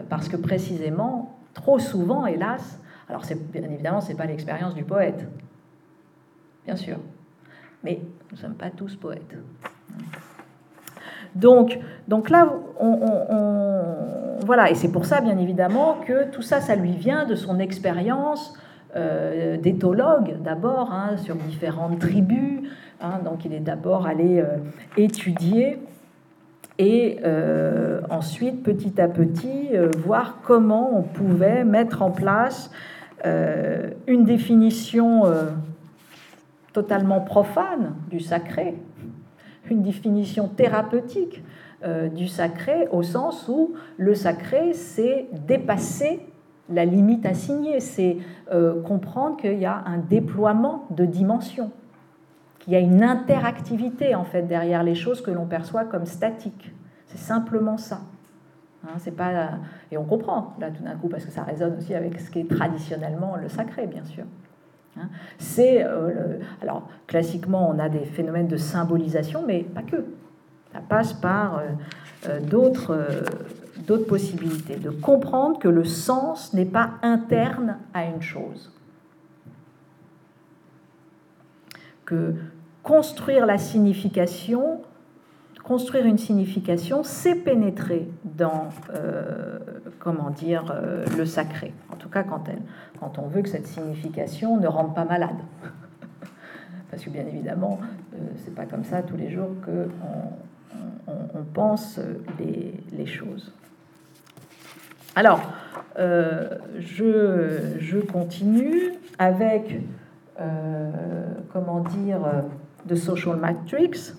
S1: parce que précisément, trop souvent, hélas, alors bien évidemment, ce n'est pas l'expérience du poète, bien sûr, mais nous ne sommes pas tous poètes. Donc, donc là, voilà, et c'est pour ça, bien évidemment, que tout ça, ça lui vient de son expérience euh, d'éthologue, d'abord, hein, sur différentes tribus. Hein. donc, il est d'abord allé euh, étudier et euh, ensuite, petit à petit, voir comment on pouvait mettre en place une définition totalement profane du sacré, une définition thérapeutique euh, du sacré au sens où le sacré, c'est dépasser la limite assignée, c'est euh, comprendre qu'il y a un déploiement de dimensions, qu'il y a une interactivité en fait derrière les choses que l'on perçoit comme statiques. C'est simplement ça. Hein, c'est pas et on comprend là tout d'un coup parce que ça résonne aussi avec ce qui est traditionnellement le sacré, bien sûr. Hein. C'est euh, alors classiquement on a des phénomènes de symbolisation, mais pas que. Ça passe par euh, euh, d'autres possibilités, de comprendre que le sens n'est pas interne à une chose. Que construire la signification, construire une signification, c'est pénétrer dans, comment dire, le sacré. En tout cas, quand, elle, quand on veut que cette signification ne rende pas malade. *laughs* Parce que bien évidemment, c'est pas comme ça tous les jours qu'on on, pense les, choses. Alors, euh, je, continue avec, euh, comment dire, The Social Matrix.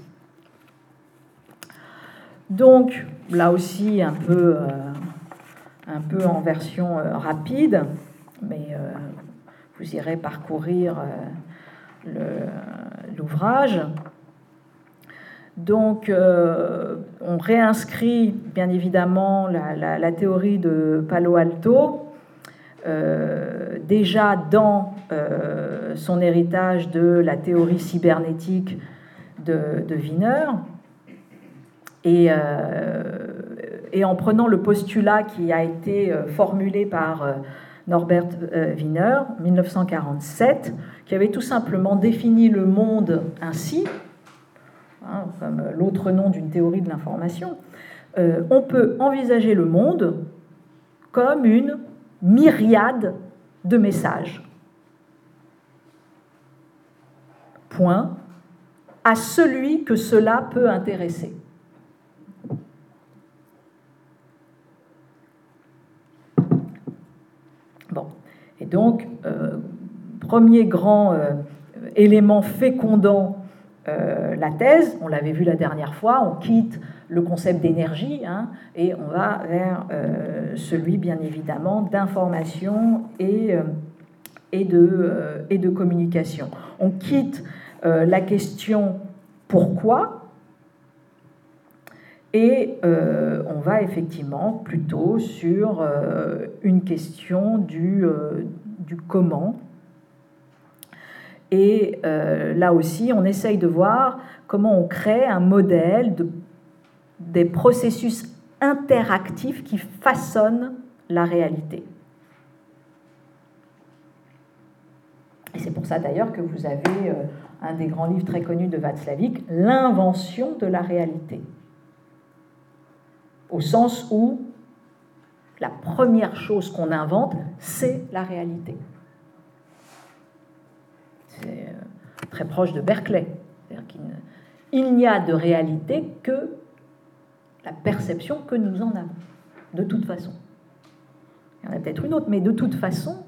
S1: Donc, là aussi, un peu, euh, un peu en version rapide, mais vous irez parcourir l'ouvrage. Donc, euh, on réinscrit bien évidemment la, théorie de Palo Alto, euh, déjà dans euh, son héritage de la théorie cybernétique de, Wiener, et, et, en prenant le postulat qui a été formulé par Norbert Wiener, 1947, qui avait tout simplement défini le monde ainsi, Hein, comme l'autre nom d'une théorie de l'information, euh, on peut envisager le monde comme une myriade de messages. Point. À celui que cela peut intéresser. Bon. Et donc, euh, premier grand euh, élément fécondant euh, la thèse, on l'avait vu la dernière fois, on quitte le concept d'énergie hein, et on va vers euh, celui, bien évidemment, d'information et, euh, et, de, communication. On quitte la question pourquoi et on va effectivement plutôt sur une question du, comment et euh, là aussi, on essaye de voir comment on crée un modèle de, des processus interactifs qui façonnent la réalité. Et c'est pour ça d'ailleurs que vous avez euh, un des grands livres très connus de Václavic, L'invention de la réalité. Au sens où la première chose qu'on invente, c'est la réalité c'est euh, très proche de Berkeley. Il n'y a de réalité que la perception que nous en avons, de toute façon. Il y en a peut-être une autre, mais de toute façon,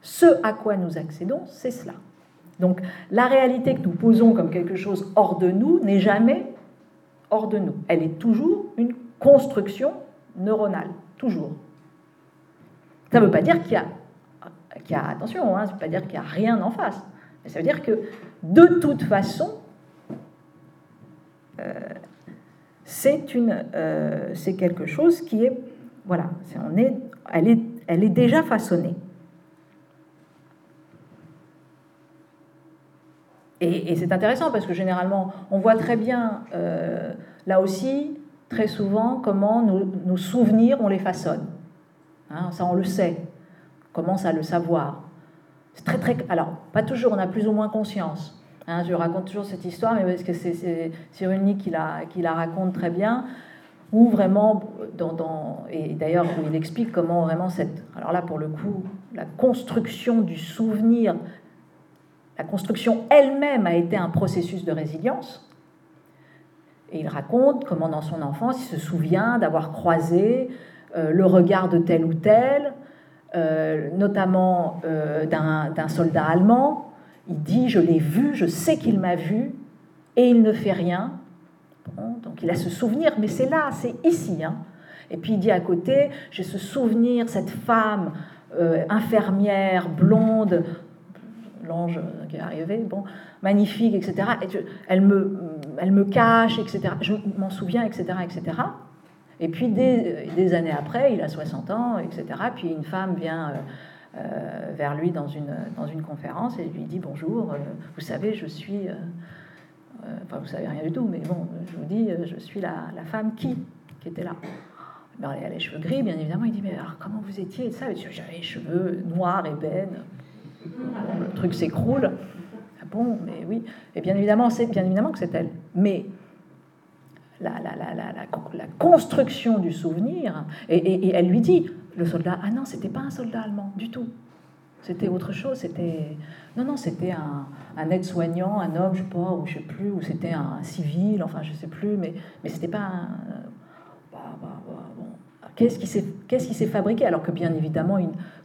S1: ce à quoi nous accédons, c'est cela. Donc la réalité que nous posons comme quelque chose hors de nous n'est jamais hors de nous. Elle est toujours une construction neuronale, toujours. Ça ne veut pas dire qu'il y a qu'il y a, attention, hein, ça ne veut pas dire qu'il n'y a rien en face, mais ça veut dire que de toute façon, euh, c'est une, euh, c'est quelque chose qui est, voilà, on est, elle, est, elle est déjà façonnée. Et, c'est intéressant parce que généralement, on voit très bien, euh, là aussi, très souvent, comment nos, souvenirs, on les façonne. Hein, ça, on le sait commence à le savoir. C'est très, très. Alors, pas toujours, on a plus ou moins conscience. Hein, je raconte toujours cette histoire, mais parce que c'est Cyrulnik qui la, qui la raconte très bien, où vraiment, dans, et d'ailleurs où il explique comment vraiment cette, alors là pour le coup, la construction du souvenir, la construction elle-même a été un processus de résilience. Et il raconte comment dans son enfance, il se souvient d'avoir croisé euh, le regard de tel ou tel, euh, notamment euh, d'un soldat allemand. Il dit, je l'ai vu, je sais qu'il m'a vu, et il ne fait rien. donc il a ce souvenir, mais c'est là, c'est ici. Hein. Et puis il dit à côté, j'ai ce souvenir, cette femme infirmière, blonde, l'ange qui est arrivé, bon, magnifique, etc. elle, me, elle me cache, etc. Je m'en souviens, etc., etc. Et puis des, années après, il a 60 ans, etc. Puis une femme vient euh, euh, vers lui dans une, dans une conférence et lui dit bonjour, euh, vous savez, je suis... enfin, vous savez rien du tout, mais bon, je vous dis, je suis la, la femme qui qui était là. Ben, elle a les cheveux gris, bien évidemment. Il dit, mais alors comment vous étiez et ça? J'avais les cheveux noirs, ébènes. le truc s'écroule. Ah bon, mais oui. Et bien évidemment, c'est bien évidemment que c'est elle. Mais la, la, construction du souvenir, et, elle lui dit, le soldat, ah non, c'était pas un soldat allemand du tout. C'était autre chose, c'était... Non, non, c'était un, aide-soignant, un homme, je sais pas, ou je sais plus, ou c'était un civil, enfin, je sais plus, mais, mais c'était pas un... Bah, bah, bah, s'est qu'est-ce qui s'est fabriqué? Alors que bien évidemment,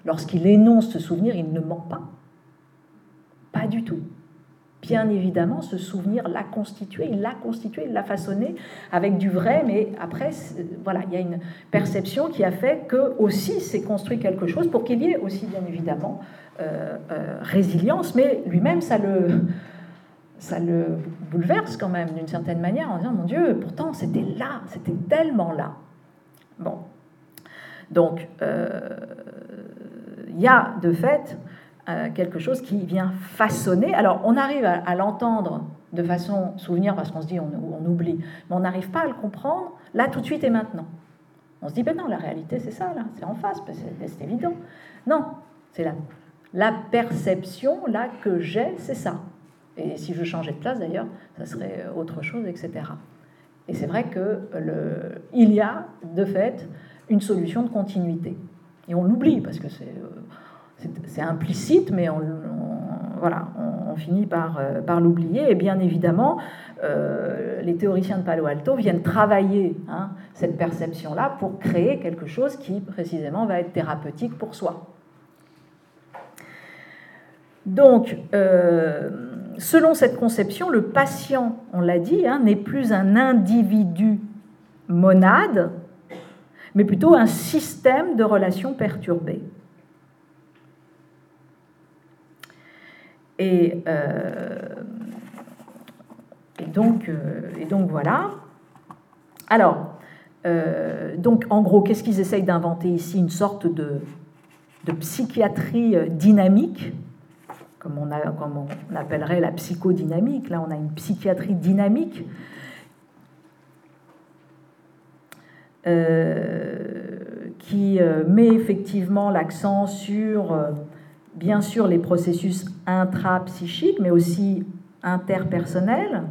S1: lorsqu'il énonce ce souvenir, il ne ment pas. Pas du tout bien évidemment, ce souvenir l'a constitué, il l'a constitué, il l'a façonné avec du vrai, mais après, voilà, il y a une perception qui a fait que aussi s'est construit quelque chose pour qu'il y ait aussi, bien évidemment, euh, euh, résilience, mais lui-même, ça le, bouleverse quand même d'une certaine manière en disant, mon Dieu, pourtant c'était là, c'était tellement là. Bon. Donc, euh, il y a de fait euh, quelque chose qui vient façonner. Alors, on arrive à, l'entendre de façon souvenir parce qu'on se dit on, oublie, mais on n'arrive pas à le comprendre là tout de suite et maintenant. On se dit ben non, la réalité c'est ça là, c'est en face, ben, c'est évident. Non, c'est la, la perception là que j'ai, c'est ça. Et si je changeais de place d'ailleurs, ça serait autre chose, etc. Et c'est vrai que le, il y a de fait une solution de continuité. Et on l'oublie parce que c'est euh, c'est implicite, mais on, finit par, euh, par l'oublier. Et bien évidemment, euh, les théoriciens de Palo Alto viennent travailler hein, cette perception-là pour créer quelque chose qui, précisément, va être thérapeutique pour soi. Donc, euh, selon cette conception, le patient, on l'a dit, hein, n'est plus un individu monade, mais plutôt un système de relations perturbées. Et, euh, et, donc, euh, et donc voilà. Alors, euh, donc en gros, qu'est-ce qu'ils essayent d'inventer ici? Une sorte de, de psychiatrie dynamique, comme on appellerait la psychodynamique. Là, on a une psychiatrie dynamique. qui met effectivement l'accent sur bien sûr les processus intrapsychiques, mais aussi interpersonnels.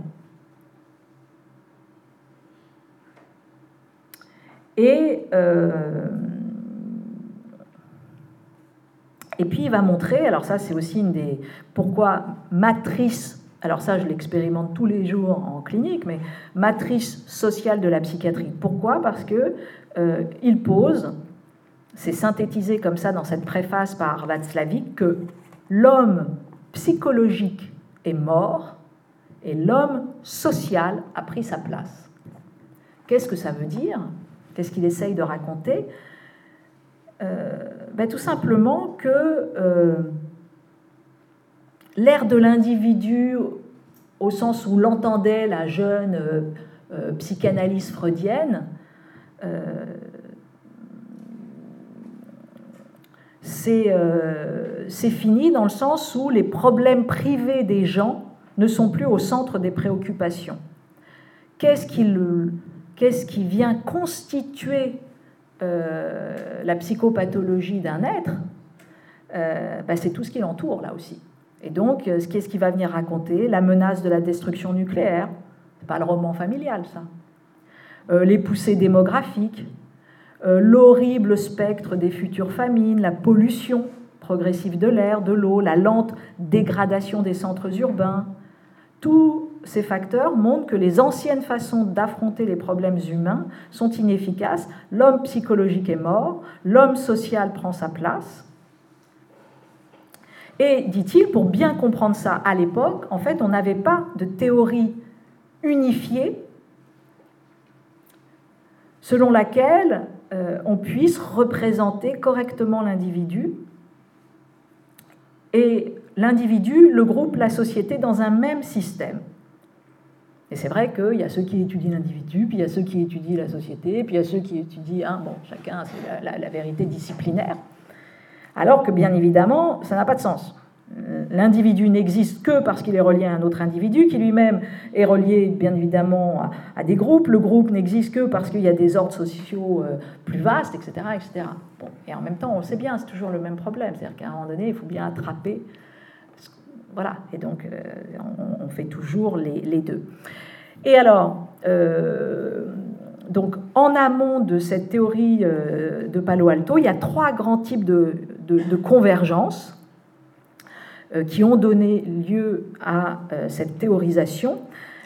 S1: Et, euh, et puis il va montrer, alors ça c'est aussi une des... Pourquoi matrice, alors ça je l'expérimente tous les jours en clinique, mais matrice sociale de la psychiatrie. Pourquoi? Parce que euh, il pose c'est synthétisé comme ça dans cette préface par Václavic que l'homme psychologique est mort et l'homme social a pris sa place. Qu'est-ce que ça veut dire? Qu'est-ce qu'il essaye de raconter? Euh, ben, Tout simplement que euh, l'ère de l'individu, au sens où l'entendait la jeune euh, psychanalyse freudienne, euh, c'est fini dans le sens où les problèmes privés des gens ne sont plus au centre des préoccupations. Qu'est-ce qui, vient constituer euh, la psychopathologie d'un être euh, ben, C'est tout ce qui l'entoure là aussi. Et donc, qu'est-ce qui va venir raconter La menace de la destruction nucléaire. C'est pas le roman familial, ça. les poussées démographiques, l'horrible spectre des futures famines, la pollution progressive de l'air, de l'eau, la lente dégradation des centres urbains. Tous ces facteurs montrent que les anciennes façons d'affronter les problèmes humains sont inefficaces. L'homme psychologique est mort, l'homme social prend sa place. Et, dit-il, pour bien comprendre ça à l'époque, en fait, on n'avait pas de théorie unifiée selon laquelle euh, on puisse représenter correctement l'individu et l'individu, le groupe, la société dans un même système. Et c'est vrai qu'il y a ceux qui étudient l'individu, puis il y a ceux qui étudient la société, puis il y a ceux qui étudient, hein, bon, chacun, c'est la, vérité disciplinaire. Alors que bien évidemment, ça n'a pas de sens. L'individu n'existe que parce qu'il est relié à un autre individu, qui lui-même est relié bien évidemment à, des groupes. Le groupe n'existe que parce qu'il y a des ordres sociaux euh, plus vastes, etc. etc. Bon. Et en même temps, on sait bien, c'est toujours le même problème. C'est-à-dire qu'à un moment donné, il faut bien attraper. Voilà. Et donc, euh, on, fait toujours les, deux. Et alors, euh, donc, en amont de cette théorie de Palo Alto, il y a trois grands types de, convergence qui ont donné lieu à euh, cette théorisation.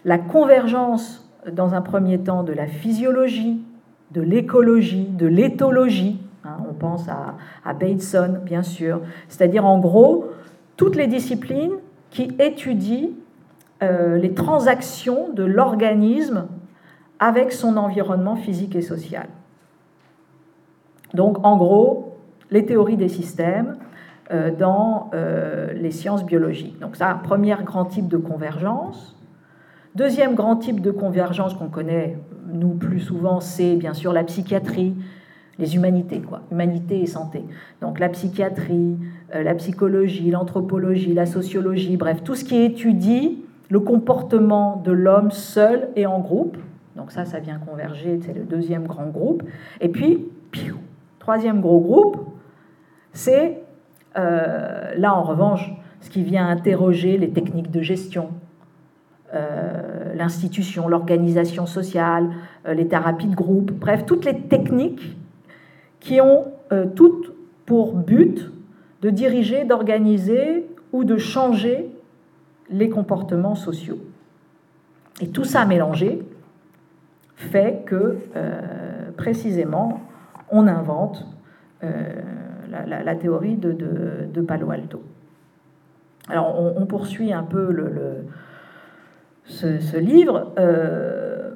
S1: La convergence, dans un premier temps, de la physiologie, de l'écologie, de l'éthologie, hein, on pense à, Bateson, bien sûr, c'est-à-dire en gros toutes les disciplines qui étudient euh, les transactions de l'organisme avec son environnement physique et social. Donc en gros, les théories des systèmes, euh, dans euh, les sciences biologiques. Donc ça, premier grand type de convergence. Deuxième grand type de convergence qu'on connaît, nous, plus souvent, c'est bien sûr la psychiatrie, les humanités, quoi, humanité et santé. Donc la psychiatrie, euh, la psychologie, l'anthropologie, la sociologie, bref, tout ce qui étudie le comportement de l'homme seul et en groupe. Donc ça, ça vient converger, c'est le deuxième grand groupe. Et puis, troisième gros groupe, c'est euh, là, en revanche, ce qui vient interroger les techniques de gestion, euh, l'institution, l'organisation sociale, euh, les thérapies de groupe, bref, toutes les techniques qui ont toutes pour but de diriger, d'organiser ou de changer les comportements sociaux. Et tout ça mélangé fait que, précisément, on invente la, théorie de, Palo Alto. Alors on, poursuit un peu ce, livre. Euh,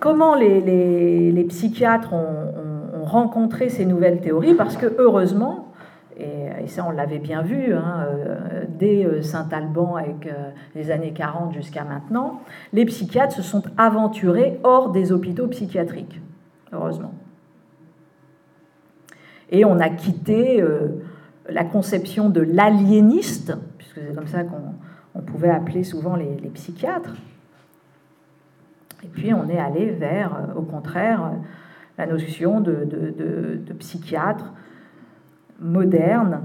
S1: comment les, psychiatres ont, rencontré ces nouvelles théories? Parce que heureusement, et, ça on l'avait bien vu hein, euh, dès euh, Saint-Alban avec les années 40 jusqu'à maintenant, les psychiatres se sont aventurés hors des hôpitaux psychiatriques, heureusement. Et on a quitté euh, la conception de l'aliéniste, puisque c'est comme ça qu'on pouvait appeler souvent les, psychiatres. Et puis on est allé vers, euh, au contraire, la notion de, de psychiatre moderne,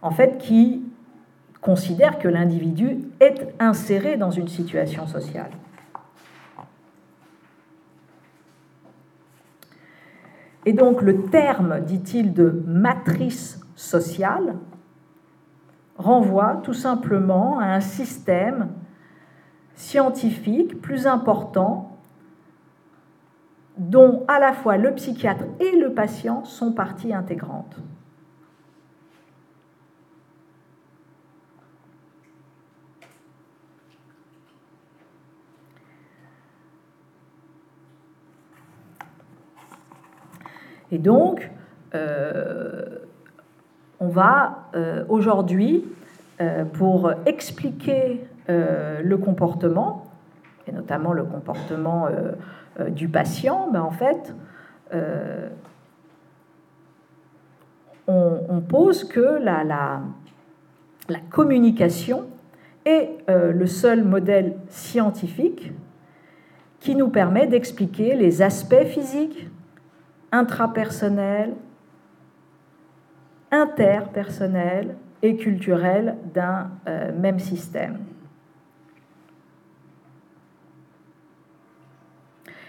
S1: en fait, qui considère que l'individu est inséré dans une situation sociale. Et donc le terme, dit-il, de matrice sociale renvoie tout simplement à un système scientifique plus important dont à la fois le psychiatre et le patient sont partie intégrante. Et donc, euh, on va euh, aujourd'hui, euh, pour expliquer le comportement, et notamment le comportement du patient, ben, en fait, on, pose que la, communication est le seul modèle scientifique qui nous permet d'expliquer les aspects physiques, intrapersonnel, interpersonnel et culturelle d'un même système.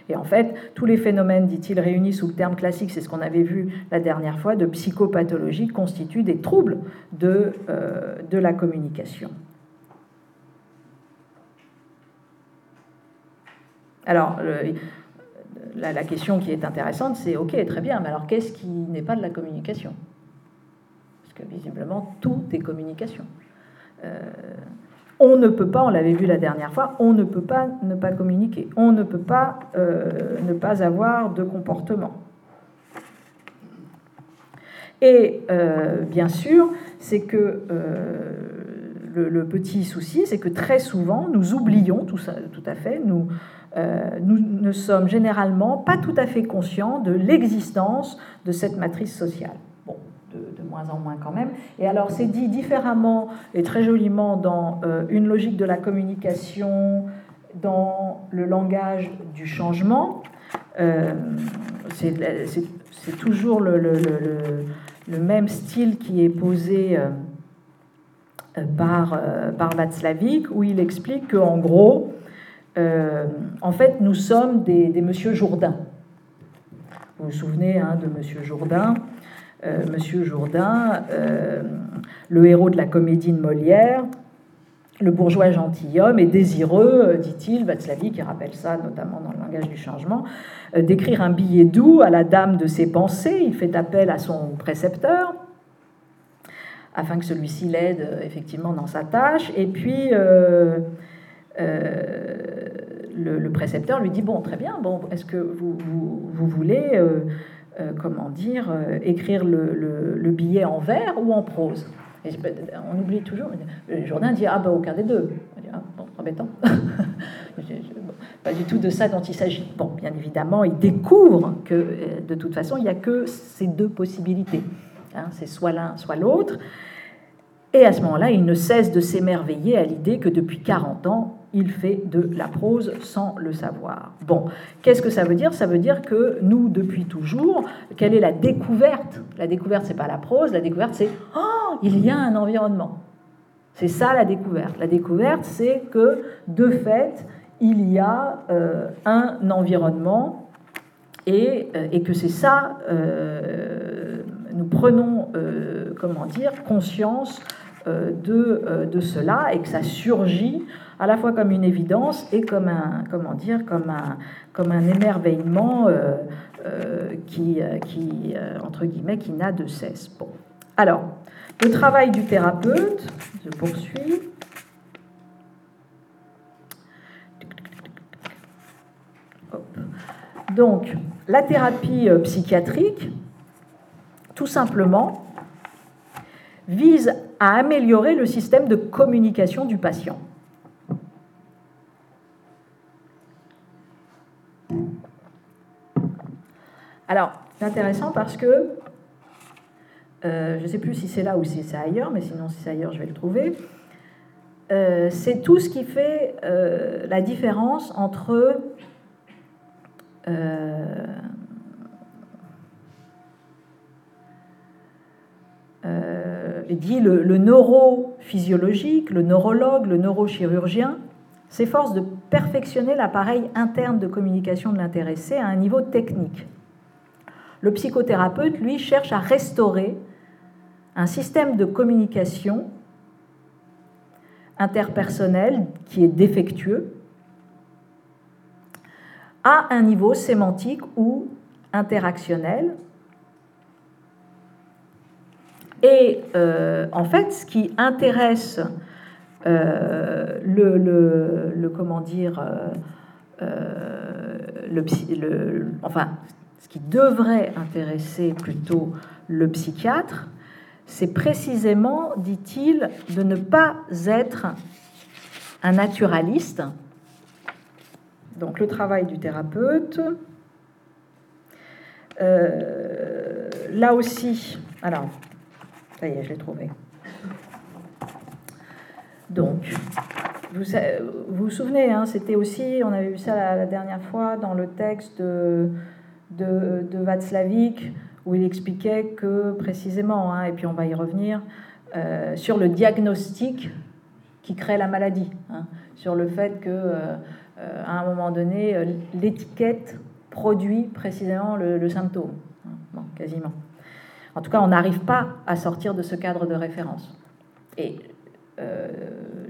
S1: Et en fait, tous les phénomènes, dit-il, réunis sous le terme classique, c'est ce qu'on avait vu la dernière fois, de psychopathologie, constituent des troubles de, euh, de la communication. Alors, la, question qui est intéressante, c'est ok, très bien, mais alors qu'est-ce qui n'est pas de la communication? Parce que visiblement, tout est communication. Euh, on ne peut pas, on l'avait vu la dernière fois, on ne peut pas ne pas communiquer, on ne peut pas euh, ne pas avoir de comportement. Et euh, bien sûr, c'est que le, petit souci, c'est que très souvent, nous oublions tout, ça, tout à fait, nous, nous ne sommes généralement pas tout à fait conscients de l'existence de cette matrice sociale de, moins en moins quand même. Et alors c'est dit différemment et très joliment dans euh, une logique de la communication, dans le langage du changement. Euh, c'est toujours le, même style qui est posé euh, par, par Václavic, où il explique qu'en gros, en fait, nous sommes des, Monsieur Jourdain. Vous vous souvenez hein, de Monsieur Jourdain euh, Monsieur Jourdain, euh, le héros de la comédie de Molière, le bourgeois gentilhomme est désireux, euh, dit-il, Václavic qui rappelle ça notamment dans le langage du changement, d'écrire un billet doux à la dame de ses pensées. Il fait appel à son précepteur afin que celui-ci l'aide effectivement dans sa tâche. Et puis le, précepteur lui dit bon, très bien. Bon, est-ce que vous, vous, voulez euh, comment dire, euh, écrire le, billet en vers ou en prose? on oublie toujours. Le Jourdain dit Ah, ben aucun des deux. Dit, ah, bon, embêtant. *laughs* pas du tout de ça dont il s'agit. Bon, bien évidemment, il découvre que euh, de toute façon, il n'y a que ces deux possibilités. Hein, c'est soit l'un, soit l'autre. Et à ce moment-là, il ne cesse de s'émerveiller à l'idée que depuis 40 ans, il fait de la prose sans le savoir. Bon, qu'est-ce que ça veut dire? Ça veut dire que nous, depuis toujours, quelle est la découverte? La découverte, c'est pas la prose, la découverte, c'est oh, il y a un environnement. C'est ça la découverte. La découverte, c'est que de fait, il y a euh, un environnement et, euh, et que c'est ça, euh, nous prenons, comment dire, conscience de, de, cela et que ça surgit à la fois comme une évidence et comme un, comment dire, comme un, comme un émerveillement euh, euh, qui, euh, qui entre guillemets, qui n'a de cesse. Bon. Alors, le travail du thérapeute, je poursuis. Donc, la thérapie psychiatrique, tout simplement, vise à améliorer le système de communication du patient. Alors, c'est intéressant parce que, euh, je ne sais plus si c'est là ou si c'est ailleurs, mais sinon si c'est ailleurs, je vais le trouver. Euh, c'est tout ce qui fait euh, la différence entre dit le, neurophysiologique, le neurologue, le neurochirurgien s'efforce de perfectionner l'appareil interne de communication de l'intéressé à un niveau technique. Le psychothérapeute, lui, cherche à restaurer un système de communication interpersonnel qui est défectueux à un niveau sémantique ou interactionnel. Et euh, en fait, ce qui intéresse euh, le, comment dire, euh, le, enfin, ce qui devrait intéresser plutôt le psychiatre, c'est précisément, dit-il, de ne pas être un naturaliste. Donc le travail du thérapeute. Là aussi, alors, ça y est, je l'ai trouvé. Donc, vous vous, souvenez, hein, c'était aussi, on avait vu ça la, dernière fois dans le texte de de, Václavic, où il expliquait que précisément, hein, et puis on va y revenir, sur le diagnostic qui crée la maladie, hein, sur le fait que à un moment donné, l'étiquette produit précisément le, symptôme, quasiment. En tout cas, on n'arrive pas à sortir de ce cadre de référence. Et euh,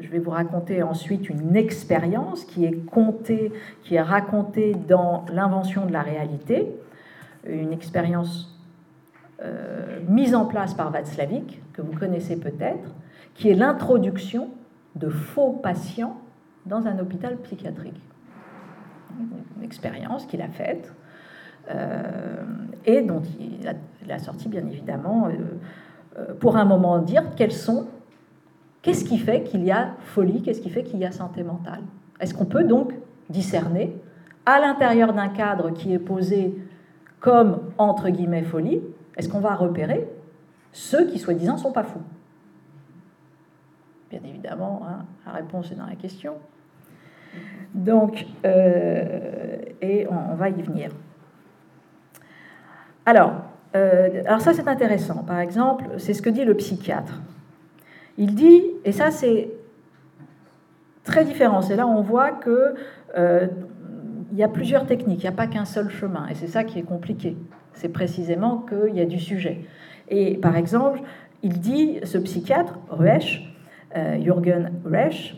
S1: je vais vous raconter ensuite une expérience qui est racontée dans l'invention de la réalité, une expérience euh, mise en place par Václavic, que vous connaissez peut-être, qui est l'introduction de faux patients dans un hôpital psychiatrique. Une expérience qu'il a faite et dont il a, sorti bien évidemment pour un moment dire quels sont Qu'est-ce qui fait qu'il y a folie Qu'est-ce qui fait qu'il y a santé mentale Est-ce qu'on peut donc discerner, à l'intérieur d'un cadre qui est posé comme, entre guillemets, folie, est-ce qu'on va repérer ceux qui, soi-disant, sont pas fous? Bien évidemment, hein, la réponse est dans la question. Donc, euh, et on, va y venir. Alors, euh, alors ça c'est intéressant. Par exemple, c'est ce que dit le psychiatre. Il dit, et ça c'est très différent, c'est là on voit que euh, il y a plusieurs techniques, il n'y a pas qu'un seul chemin, et c'est ça qui est compliqué. C'est précisément qu'il y a du sujet. Et par exemple, il dit, ce psychiatre, Ruesch, euh, Jürgen Ruesch,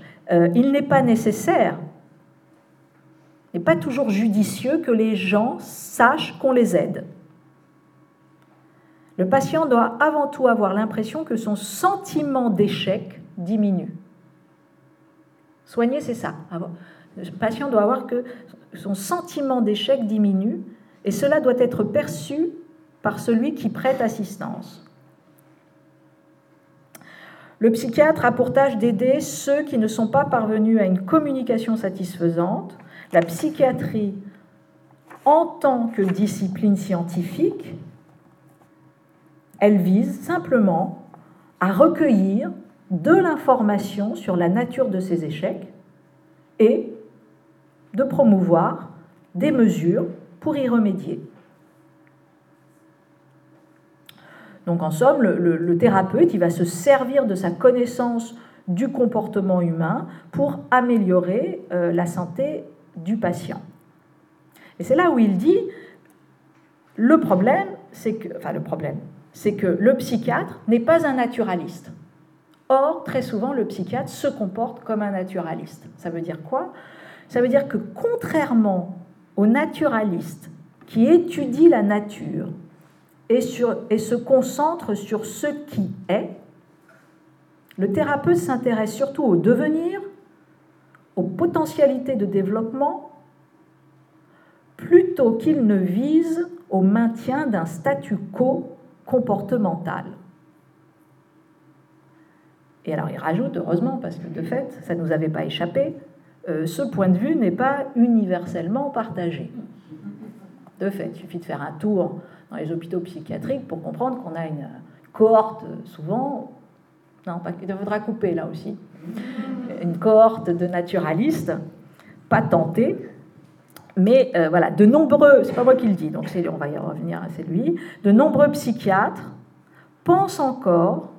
S1: il n'est pas nécessaire, n'est pas toujours judicieux que les gens sachent qu'on les aide. Le patient doit avant tout avoir l'impression que son sentiment d'échec diminue. Soigner, c'est ça. Le patient doit avoir que son sentiment d'échec diminue et cela doit être perçu par celui qui prête assistance. Le psychiatre a pour tâche d'aider ceux qui ne sont pas parvenus à une communication satisfaisante. La psychiatrie, en tant que discipline scientifique, elle vise simplement à recueillir de l'information sur la nature de ces échecs et de promouvoir des mesures pour y remédier. Donc en somme, le, thérapeute va se servir de sa connaissance du comportement humain pour améliorer euh, la santé du patient. Et c'est là où il dit, le problème, c'est que, enfin le problème, c'est que le psychiatre n'est pas un naturaliste. Or, très souvent, le psychiatre se comporte comme un naturaliste. Ça veut dire quoi? Ça veut dire que contrairement au naturaliste qui étudie la nature et, se concentre sur ce qui est, le thérapeute s'intéresse surtout au devenir, aux potentialités de développement, plutôt qu'il ne vise au maintien d'un statu quo comportementale. Et alors il rajoute, heureusement, parce que de fait, ça ne nous avait pas échappé, euh, ce point de vue n'est pas universellement partagé. De fait, il suffit de faire un tour dans les hôpitaux psychiatriques pour comprendre qu'on a une cohorte, souvent, non, il faudra couper là aussi, une cohorte de naturalistes pas tentés mais euh, voilà, de nombreux, c'est pas moi qui le dis, donc on va y revenir, c'est lui, de nombreux psychiatres pensent encore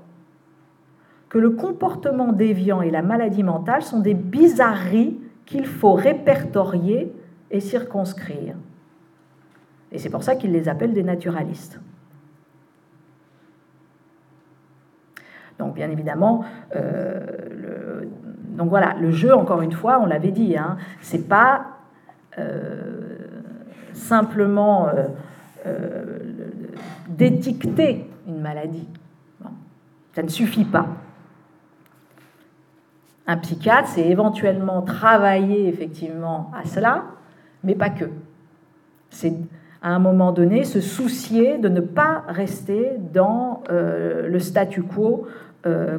S1: que le comportement déviant et la maladie mentale sont des bizarreries qu'il faut répertorier et circonscrire. Et c'est pour ça qu'ils les appellent des naturalistes. Donc bien évidemment, euh, le, jeu, encore une fois, on l'avait dit, hein, c'est pas simplement euh, euh, d'étiqueter une maladie. ça ne suffit pas. Un psychiatre, c'est éventuellement travailler effectivement à cela, mais pas que. C'est à un moment donné se soucier de ne pas rester dans le statu quo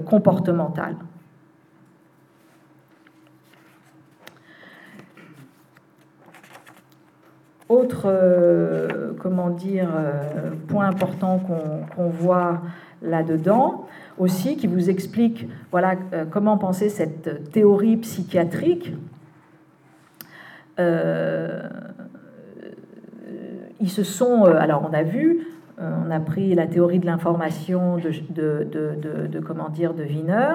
S1: comportemental. Autre, euh, comment dire, euh, point important qu'on voit là-dedans, aussi, qui vous explique voilà, euh, comment penser cette théorie psychiatrique. ils se sont, alors on a vu, on a pris la théorie de l'information de, comment dire, de Wiener.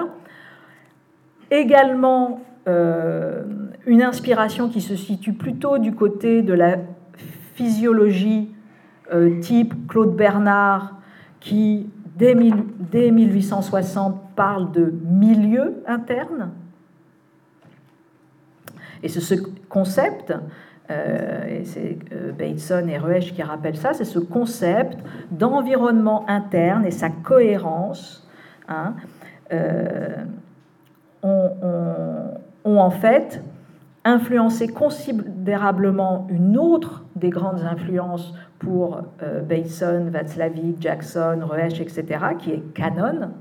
S1: Également, une inspiration qui se situe plutôt du côté de la physiologie type Claude Bernard, qui dès, 1860 parle de milieu interne. Et ce concept, euh, et c'est euh, Bateson et Ruesch qui rappellent ça, c'est ce concept d'environnement interne et sa cohérence hein, euh, ont, en fait influencé considérablement une autre des grandes influences pour Bateson, Václavic, Jackson, Ruesch, etc., qui est Canon.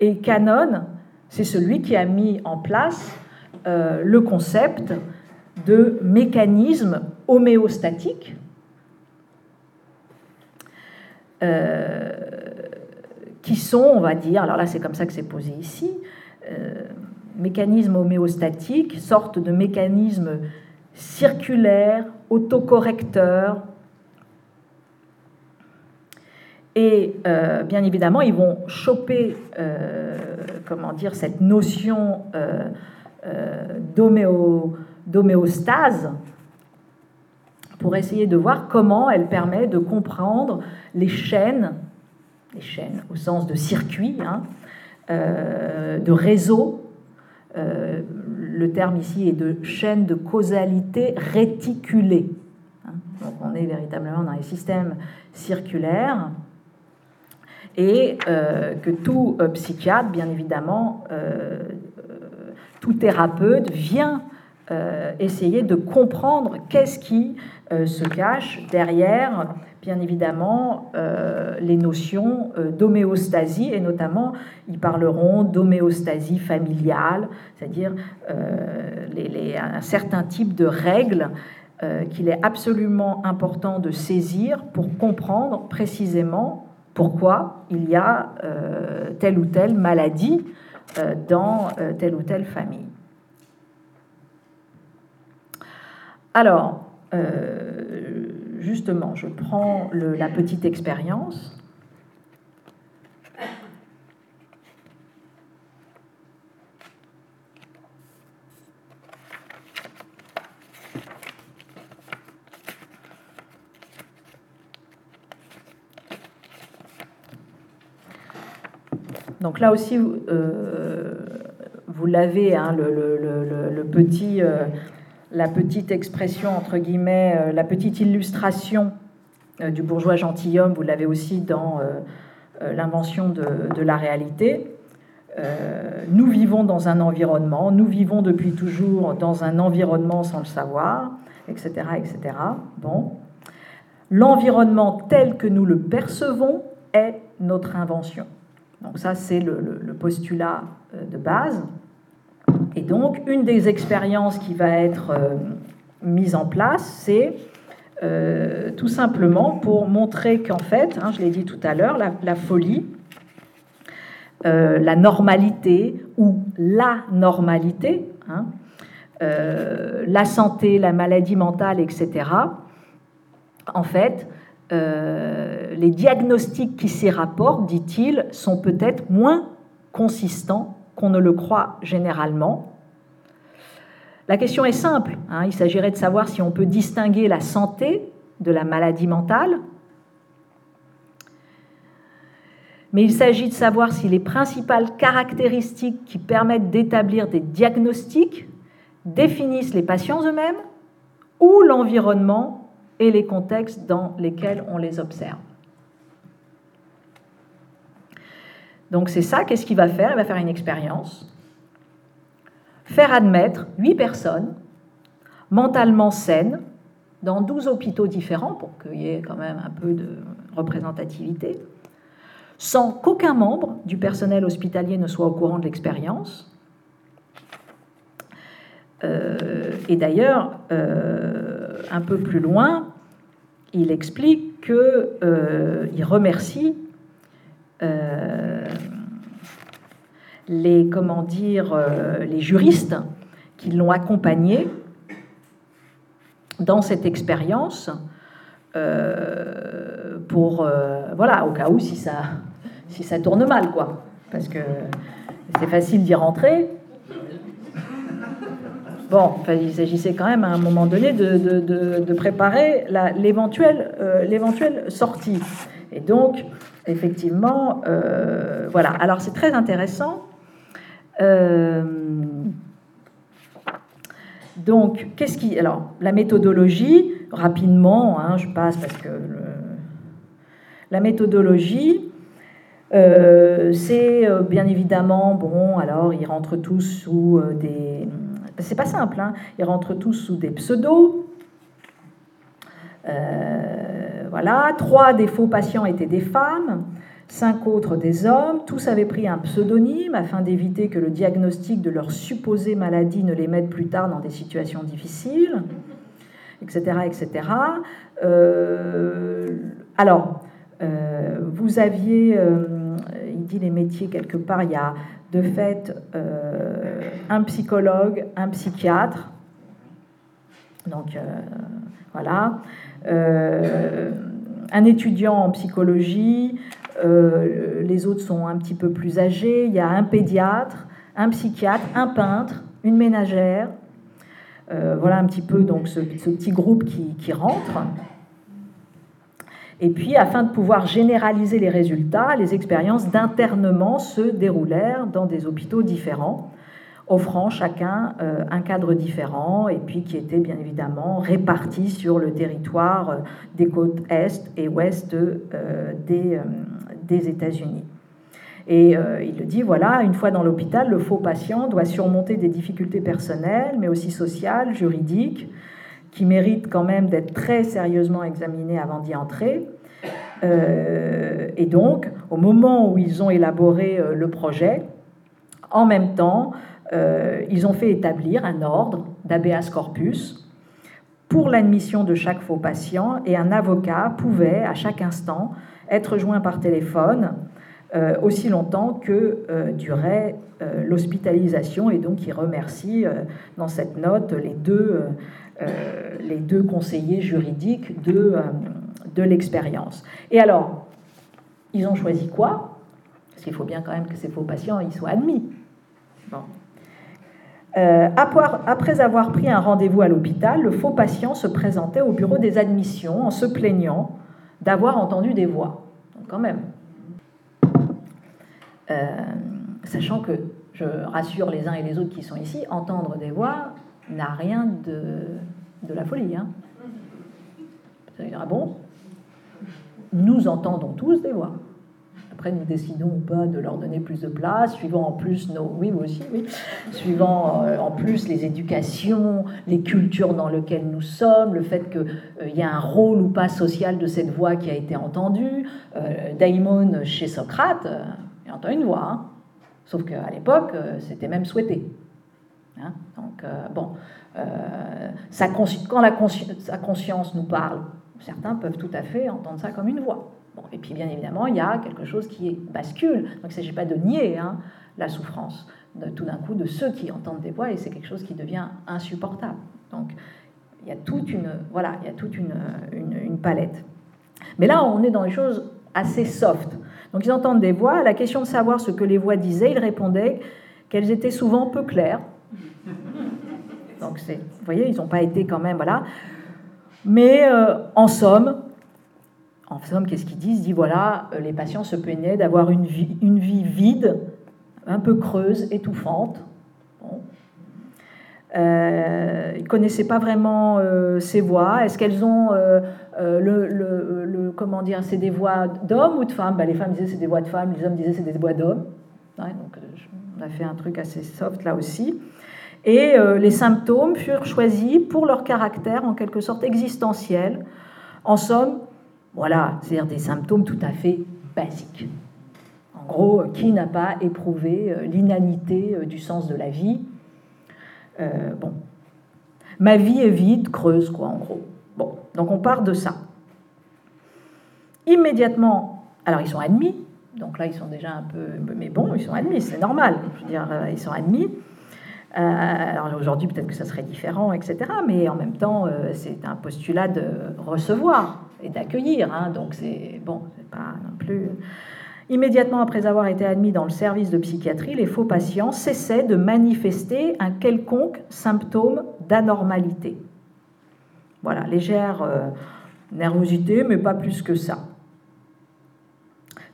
S1: Et Canon, c'est celui qui a mis en place le concept de mécanismes homéostatiques euh, qui sont, on va dire, alors là c'est comme ça que c'est posé ici, euh, mécanismes homéostatiques, sorte de mécanismes circulaires, autocorrecteurs. Et euh, bien évidemment, ils vont choper, comment dire, cette notion d'homéo d'homéostase pour essayer de voir comment elle permet de comprendre les chaînes, les chaînes au sens de circuit, hein, euh, de réseau. Euh, le terme ici est de chaîne de causalité réticulée. Hein. Donc on est véritablement dans les systèmes circulaires et euh, que tout psychiatre, bien évidemment, tout thérapeute vient euh, essayer de comprendre qu'est-ce qui euh, se cache derrière, bien évidemment, euh, les notions d'homéostasie, et notamment, ils parleront d'homéostasie familiale, c'est-à-dire un certain type de règles qu'il est absolument important de saisir pour comprendre précisément pourquoi il y a telle ou telle maladie dans telle ou telle famille. Alors, euh, justement, je prends la petite expérience. Donc là aussi, euh, vous l'avez, hein, le, petit, euh, la petite expression, entre guillemets, euh, la petite illustration euh, du bourgeois gentilhomme, vous l'avez aussi dans euh, l'invention de, la réalité. nous vivons dans un environnement, nous vivons depuis toujours dans un environnement sans le savoir, etc. etc. Bon. L'environnement tel que nous le percevons est notre invention. Donc ça, c'est le postulat de base. Et donc, une des expériences qui va être euh, mise en place, c'est euh, tout simplement pour montrer qu'en fait, hein, je l'ai dit tout à l'heure, la, folie, euh, la normalité ou la normalité, hein, la santé, la maladie mentale, etc., en fait, les diagnostics qui s'y rapportent, dit-il, sont peut-être moins consistants qu'on ne le croit généralement. La question est simple. Hein. il s'agirait de savoir si on peut distinguer la santé de la maladie mentale. Mais il s'agit de savoir si les principales caractéristiques qui permettent d'établir des diagnostics définissent les patients eux-mêmes ou l'environnement et les contextes dans lesquels on les observe. Donc c'est ça, qu'est-ce qu'il va faire? Il va faire une expérience, faire admettre huit personnes mentalement saines dans 12 hôpitaux différents pour qu'il y ait quand même un peu de représentativité, sans qu'aucun membre du personnel hospitalier ne soit au courant de l'expérience. Euh, et d'ailleurs, euh, un peu plus loin, il explique qu'il euh, remercie les, comment dire, euh, les juristes qui l'ont accompagné dans cette expérience euh, pour, voilà, au cas où si ça, si ça tourne mal, quoi. Parce que c'est facile d'y rentrer. Bon, il s'agissait quand même à un moment donné de, préparer l'éventuelle sortie. Et donc, effectivement, voilà. Alors c'est très intéressant. Donc, qu'est-ce qui. Alors, la méthodologie, rapidement, hein, je passe parce que. La méthodologie, euh, c'est euh, bien évidemment, bon, alors ils rentrent tous sous euh, des. C'est pas simple, hein, ils rentrent tous sous des pseudos. voilà, trois des faux patients étaient des femmes cinq autres des hommes. Tous avaient pris un pseudonyme afin d'éviter que le diagnostic de leur supposée maladie ne les mette plus tard dans des situations difficiles, etc. etc. Euh, alors, euh, vous aviez, euh, il dit les métiers quelque part, il y a de fait un psychologue, un psychiatre. Donc, voilà. un étudiant en psychologie, euh, les autres sont un petit peu plus âgés. Il y a un pédiatre, un psychiatre, un peintre, une ménagère. Euh, voilà un petit peu donc ce, petit groupe qui, rentre. Et puis, afin de pouvoir généraliser les résultats, les expériences d'internement se déroulèrent dans des hôpitaux différents, offrant chacun euh, un cadre différent et puis qui était bien évidemment répartis sur le territoire des côtes est et ouest des, des États-Unis. Et euh, il le dit, voilà, une fois dans l'hôpital, le faux patient doit surmonter des difficultés personnelles, mais aussi sociales, juridiques, qui méritent quand même d'être très sérieusement examinées avant d'y entrer. Euh, et donc, au moment où ils ont élaboré euh, le projet, en même temps, ils ont fait établir un ordre d'habeas corpus pour l'admission de chaque faux patient et un avocat pouvait, à chaque instant, être joint par téléphone euh, aussi longtemps que euh, durait euh, l'hospitalisation. Et donc, il remercie dans cette note les deux, les deux conseillers juridiques de, de l'expérience. Et alors, ils ont choisi quoi? Parce qu'il faut bien quand même que ces faux patients ils soient admis. après avoir pris un rendez-vous à l'hôpital, le faux patient se présentait au bureau des admissions en se plaignant d'avoir entendu des voix. quand même. Euh, sachant que, je rassure les uns et les autres qui sont ici, entendre des voix n'a rien de, la folie. Hein. Ah bon? Nous entendons tous des voix. Après, nous décidons ou pas de leur donner plus de place, suivant en plus nos. Oui, vous aussi, oui. Suivant euh, en plus les éducations, les cultures dans lesquelles nous sommes, le fait qu'il euh, y a un rôle ou pas social de cette voix qui a été entendue. Euh, Daimon, chez Socrate, il entend une voix. Hein. Sauf qu'à l'époque, c'était même souhaité. Hein. Donc, bon. Quand la sa conscience nous parle, certains peuvent tout à fait entendre ça comme une voix et puis bien évidemment, il y a quelque chose qui bascule. Donc il ne s'agit pas de nier hein, la souffrance tout d'un coup de ceux qui entendent des voix et c'est quelque chose qui devient insupportable. Donc il y a toute une, voilà, il y a toute une, une, palette. Mais là, on est dans des choses assez soft. Donc ils entendent des voix. La question de savoir ce que les voix disaient, ils répondaient qu'elles étaient souvent peu claires. Donc vous voyez, ils n'ont pas été quand même, voilà. Mais euh, en somme, en somme, qu'est-ce qu'ils disent? Ils disent voilà, euh, les patients se plaignaient d'avoir une vie, une vie vide, un peu creuse, étouffante. Euh, ils ne connaissaient pas vraiment euh, ces voix. Est-ce qu'elles ont le, Comment dire C'est des voix d'hommes ou de femmes? Ben, Les femmes disaient c'est des voix de femmes, les hommes disaient c'est des voix d'hommes. donc on a fait un truc assez soft là aussi. Et les symptômes furent choisis pour leur caractère en quelque sorte existentiel. En somme, voilà, c'est-à-dire des symptômes tout à fait basiques. En gros, qui n'a pas éprouvé euh, l'inanité euh, du sens de la vie euh, Bon, ma vie est vide, creuse, quoi, en gros. Bon, donc on part de ça. Immédiatement, alors ils sont admis, donc là ils sont déjà un peu, mais bon, ils sont admis, c'est normal. Je veux dire, ils sont admis. Alors aujourd'hui, peut-être que ça serait différent, etc. Mais en même temps, c'est un postulat de recevoir et d'accueillir. Hein, donc c'est bon, c'est pas non plus. Immédiatement après avoir été admis dans le service de psychiatrie, les faux patients cessaient de manifester un quelconque symptôme d'anormalité. Voilà, légère euh, nervosité, mais pas plus que ça.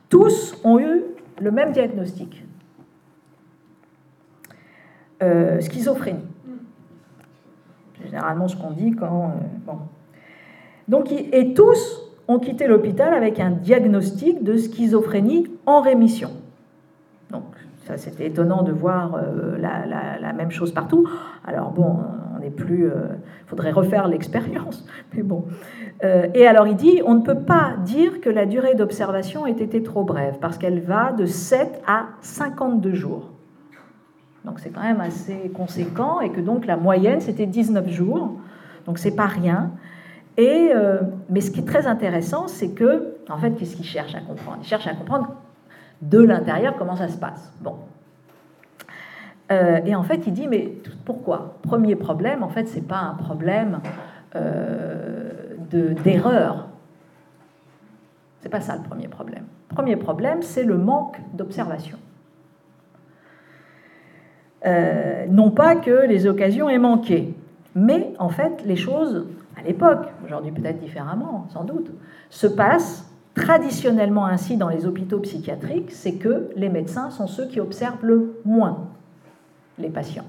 S1: Tous ont eu le même diagnostic. Euh, schizophrénie. Généralement ce qu'on dit quand... Euh, bon. Donc, et tous ont quitté l'hôpital avec un diagnostic de schizophrénie en rémission. Donc, ça c'était étonnant de voir euh, la, même chose partout. Alors bon, on n'est plus... Il faudrait refaire l'expérience, *laughs* mais bon. et alors il dit, on ne peut pas dire que la durée d'observation ait été trop brève, parce qu'elle va de 7 à 52 jours. Donc c'est quand même assez conséquent et que donc la moyenne c'était 19 jours. Donc c'est pas rien. Et, euh, mais ce qui est très intéressant, c'est que, en fait, qu'est-ce qu'il cherche à comprendre? Il cherche à comprendre de l'intérieur comment ça se passe. Bon. Euh, et en fait, il dit, mais pourquoi? Premier problème, en fait, c'est pas un problème euh, d'erreur. C'est pas ça le premier problème. Premier problème, c'est le manque d'observation. Euh, non pas que les occasions aient manqué, mais en fait les choses, à l'époque, aujourd'hui peut-être différemment, sans doute, se passent traditionnellement ainsi dans les hôpitaux psychiatriques, c'est que les médecins sont ceux qui observent le moins les patients.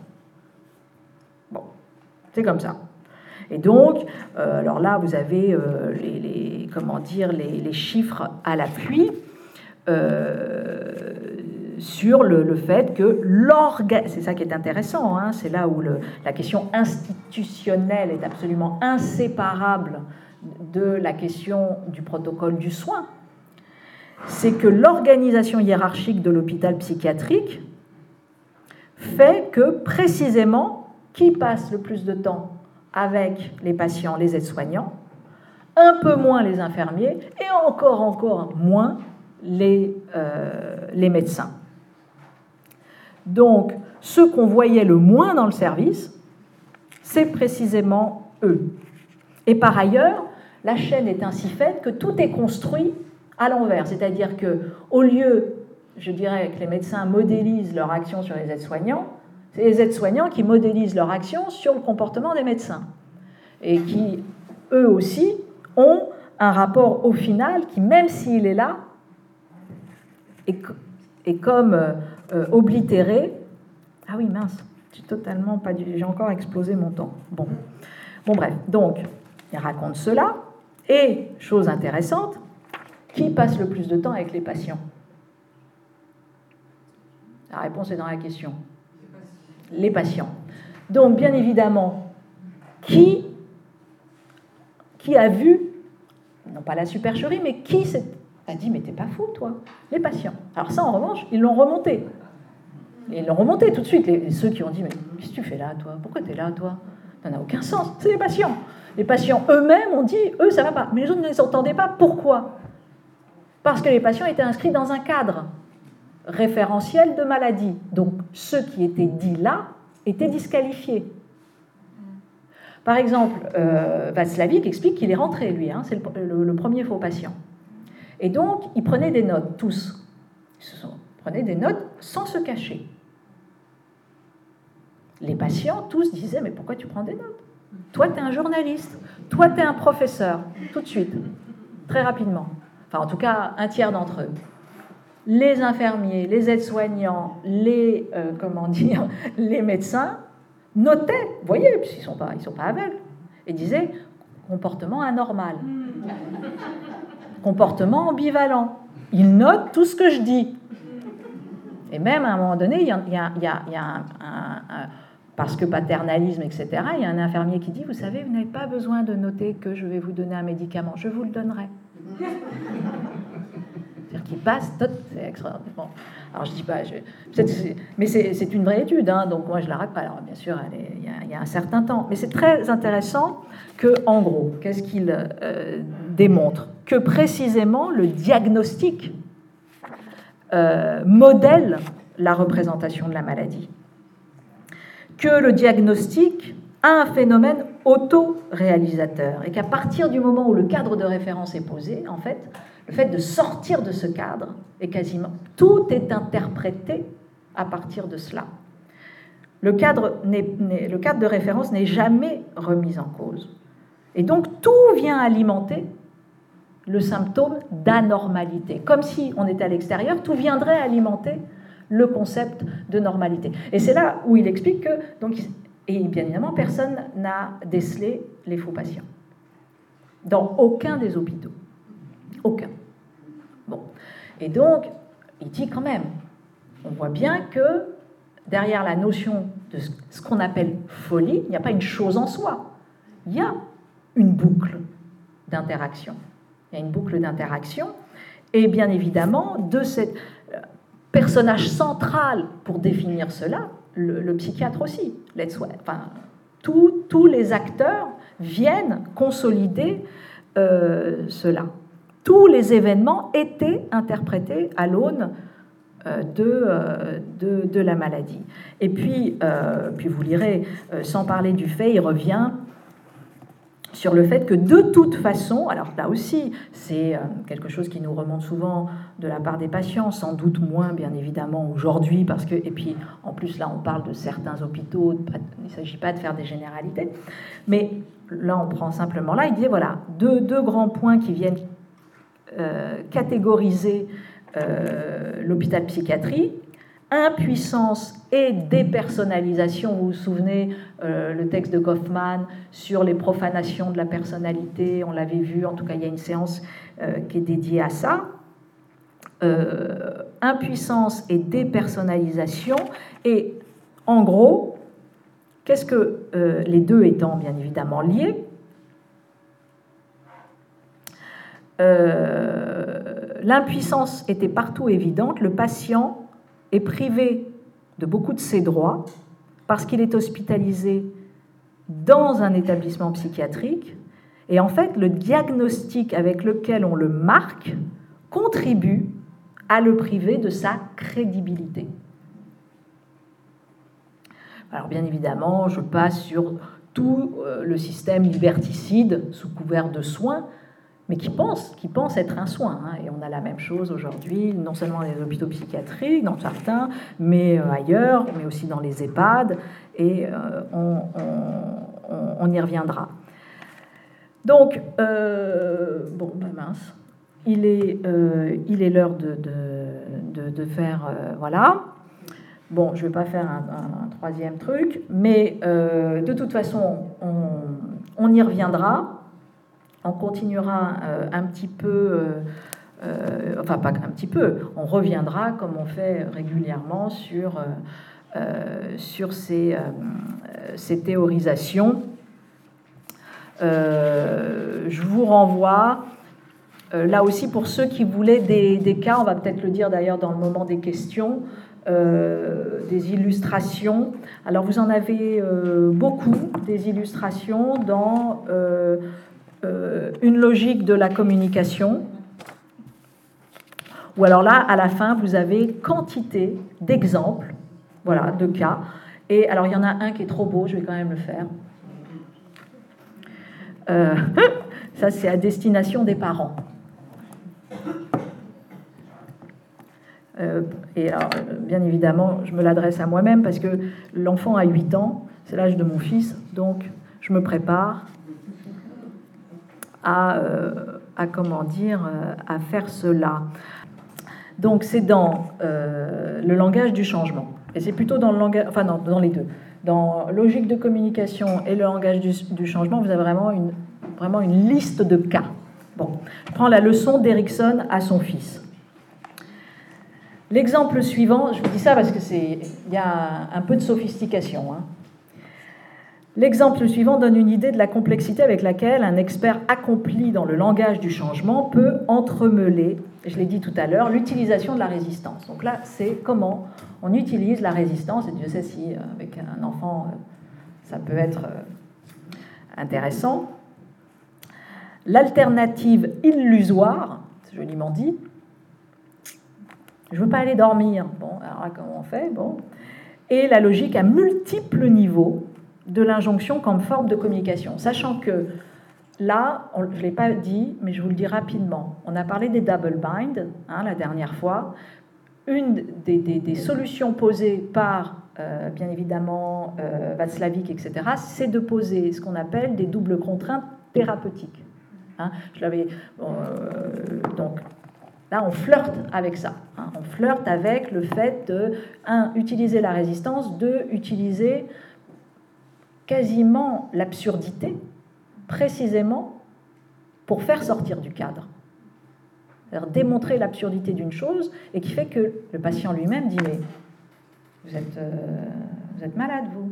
S1: Bon, c'est comme ça. Et donc, euh, alors là, vous avez euh, les, comment dire, les, chiffres à l'appui sur le, fait que l'organisation, c'est ça qui est intéressant, hein, c'est là où la question institutionnelle est absolument inséparable de la question du protocole du soin, c'est que l'organisation hiérarchique de l'hôpital psychiatrique fait que précisément qui passe le plus de temps avec les patients, les aides-soignants, un peu moins les infirmiers et encore encore moins les, euh, les médecins. Donc, ceux qu'on voyait le moins dans le service, c'est précisément eux. Et par ailleurs, la chaîne est ainsi faite que tout est construit à l'envers, c'est-à-dire que au lieu, je dirais, que les médecins modélisent leur action sur les aides-soignants, c'est les aides-soignants qui modélisent leur action sur le comportement des médecins et qui, eux aussi, ont un rapport au final qui, même s'il est là, est, comme euh, oblitéré. Ah oui, mince, j'ai totalement pas J'ai encore explosé mon temps. Bon. Bon, bref. Donc, il raconte cela. Et, chose intéressante, qui passe le plus de temps avec les patients? La réponse est dans la question. Les patients. Donc, bien évidemment, qui, qui a vu, non pas la supercherie, mais qui a dit Mais t'es pas fou, toi? Les patients. Alors, ça, en revanche, ils l'ont remonté. Et ils l'ont remonté tout de suite. Les, ceux qui ont dit Mais qu'est-ce que tu fais là, toi? Pourquoi tu es là, toi? Ça n'a aucun sens. C'est les patients. Les patients eux-mêmes ont dit Eux, ça va pas. Mais les autres ne les entendaient pas. Pourquoi? Parce que les patients étaient inscrits dans un cadre référentiel de maladie. Donc, ceux qui étaient dits là étaient disqualifiés. Par exemple, euh, explique qu'il est rentré, lui, hein, c'est le, premier faux patient. Et donc, il prenait des notes, tous. Ils prenaient des notes sans se cacher les patients, tous disaient, mais pourquoi tu prends des notes? Toi, tu es un journaliste, toi, tu es un professeur, tout de suite, très rapidement. Enfin, en tout cas, un tiers d'entre eux. Les infirmiers, les aides-soignants, les, euh, comment dire, *laughs* les médecins notaient, voyez, puisqu'ils ne sont, pas, aveugles, et disaient, comportement anormal, comportement ambivalent. Ils notent tout ce que je dis. Et même à un moment donné, il y a un parce que paternalisme, etc., il y a un infirmier qui dit, vous savez, vous n'avez pas besoin de noter que je vais vous donner un médicament, je vous le donnerai. C'est-à-dire qu'il passe, c'est extraordinaire. alors je dis pas, mais c'est une vraie étude, hein, donc moi je la raconte. Alors bien sûr, il, y a, un certain temps, mais c'est très intéressant que, en gros, qu'est-ce qu'il euh, démontre? Que précisément le diagnostic euh, modèle la représentation de la maladie que le diagnostic a un phénomène auto-réalisateur et qu'à partir du moment où le cadre de référence est posé, en fait, le fait de sortir de ce cadre est quasiment tout est interprété à partir de cela. Le cadre, le cadre de référence n'est jamais remis en cause. Et donc tout vient alimenter le symptôme d'anormalité. Comme si on était à l'extérieur, tout viendrait alimenter le concept de normalité. Et c'est là où il explique que, donc, et bien évidemment, personne n'a décelé les faux patients. Dans aucun des hôpitaux. Aucun. Bon. Et donc, il dit quand même, on voit bien que derrière la notion de ce qu'on appelle folie, il n'y a pas une chose en soi. Il y a une boucle d'interaction. Il y a une boucle d'interaction. Et bien évidemment, de ce euh, personnage central pour définir cela, le, psychiatre aussi, enfin, tous les acteurs viennent consolider euh, cela. Tous les événements étaient interprétés à l'aune euh, de, de, la maladie. Et puis, puis vous lirez, sans parler du fait, il revient sur le fait que de toute façon, alors là aussi, c'est euh, quelque chose qui nous remonte souvent de la part des patients, sans doute moins bien évidemment aujourd'hui, parce que, et puis en plus là on parle de certains hôpitaux, il ne s'agit pas de faire des généralités, mais là on prend simplement là, il dit voilà, deux, grands points qui viennent euh, catégoriser euh, l'hôpital psychiatrie, impuissance et dépersonnalisation. Vous vous souvenez euh, le texte de Goffman sur les profanations de la personnalité, on l'avait vu, en tout cas il y a une séance euh, qui est dédiée à ça. Euh, impuissance et dépersonnalisation. Et en gros, qu'est-ce que les deux étant bien évidemment liés L'impuissance était partout évidente, le patient est privé de beaucoup de ses droits parce qu'il est hospitalisé dans un établissement psychiatrique. Et en fait, le diagnostic avec lequel on le marque contribue à le priver de sa crédibilité. Alors bien évidemment, je passe sur tout euh, le système liberticide sous couvert de soins, mais qui pensent, qui être un soin. Hein. Et on a la même chose aujourd'hui, non seulement dans les hôpitaux psychiatriques, dans certains, mais euh, ailleurs, mais aussi dans les EHPAD, et euh, on, y reviendra. Donc, euh, bon, ben mince, il est il est l'heure de, de, de, faire, voilà. Bon, je ne vais pas faire un, un, troisième truc, mais de toute façon, on y reviendra on continuera euh, un petit peu, euh, euh, enfin pas un petit peu, on reviendra comme on fait régulièrement sur, sur ces, ces théorisations. je vous renvoie là aussi pour ceux qui voulaient des, cas, on va peut-être le dire d'ailleurs dans le moment des questions, des illustrations. Alors vous en avez beaucoup, des illustrations dans une logique de la communication, ou alors là, à la fin, vous avez quantité d'exemples, voilà, de cas. Et alors, il y en a un qui est trop beau, je vais quand même le faire. Euh, *laughs* ça, c'est à destination des parents. Euh, et alors, bien évidemment, je me l'adresse à moi-même parce que l'enfant a 8 ans, c'est l'âge de mon fils, donc je me prépare euh, à, comment dire, euh, à faire cela. Donc c'est dans euh, le langage du changement. Et c'est plutôt dans le langage, enfin dans les deux. Dans logique de communication et le langage du, changement, vous avez vraiment une, vraiment une liste de cas. Bon, je prends la leçon d'Erickson à son fils. L'exemple suivant, je vous dis ça parce que c'est, il y a un peu de sophistication. Hein. L'exemple suivant donne une idée de la complexité avec laquelle un expert accompli dans le langage du changement peut entremêler, je l'ai dit tout à l'heure, l'utilisation de la résistance. Donc là, c'est comment on utilise la résistance, et Dieu sait si euh, avec un enfant, euh, ça peut être euh, intéressant. L'alternative illusoire, joliment dit, je ne veux pas aller dormir. Bon, alors comment on fait? Bon. Et la logique à multiples niveaux, de l'injonction comme forme de communication, sachant que là, je ne l'ai pas dit, mais je vous le dis rapidement, on a parlé des double bind hein, la dernière fois. Une des, solutions posées par, euh, bien évidemment, euh, Václavic, etc., c'est de poser ce qu'on appelle des doubles contraintes thérapeutiques. Hein. je l'avais. Euh, donc, Là, on flirte avec ça. Hein. On flirte avec le fait de, un, utiliser la résistance, deux, utiliser quasiment l'absurdité, précisément pour faire sortir du cadre. Démontrer l'absurdité d'une chose et qui fait que le patient lui-même dit Mais vous êtes, euh, malade, vous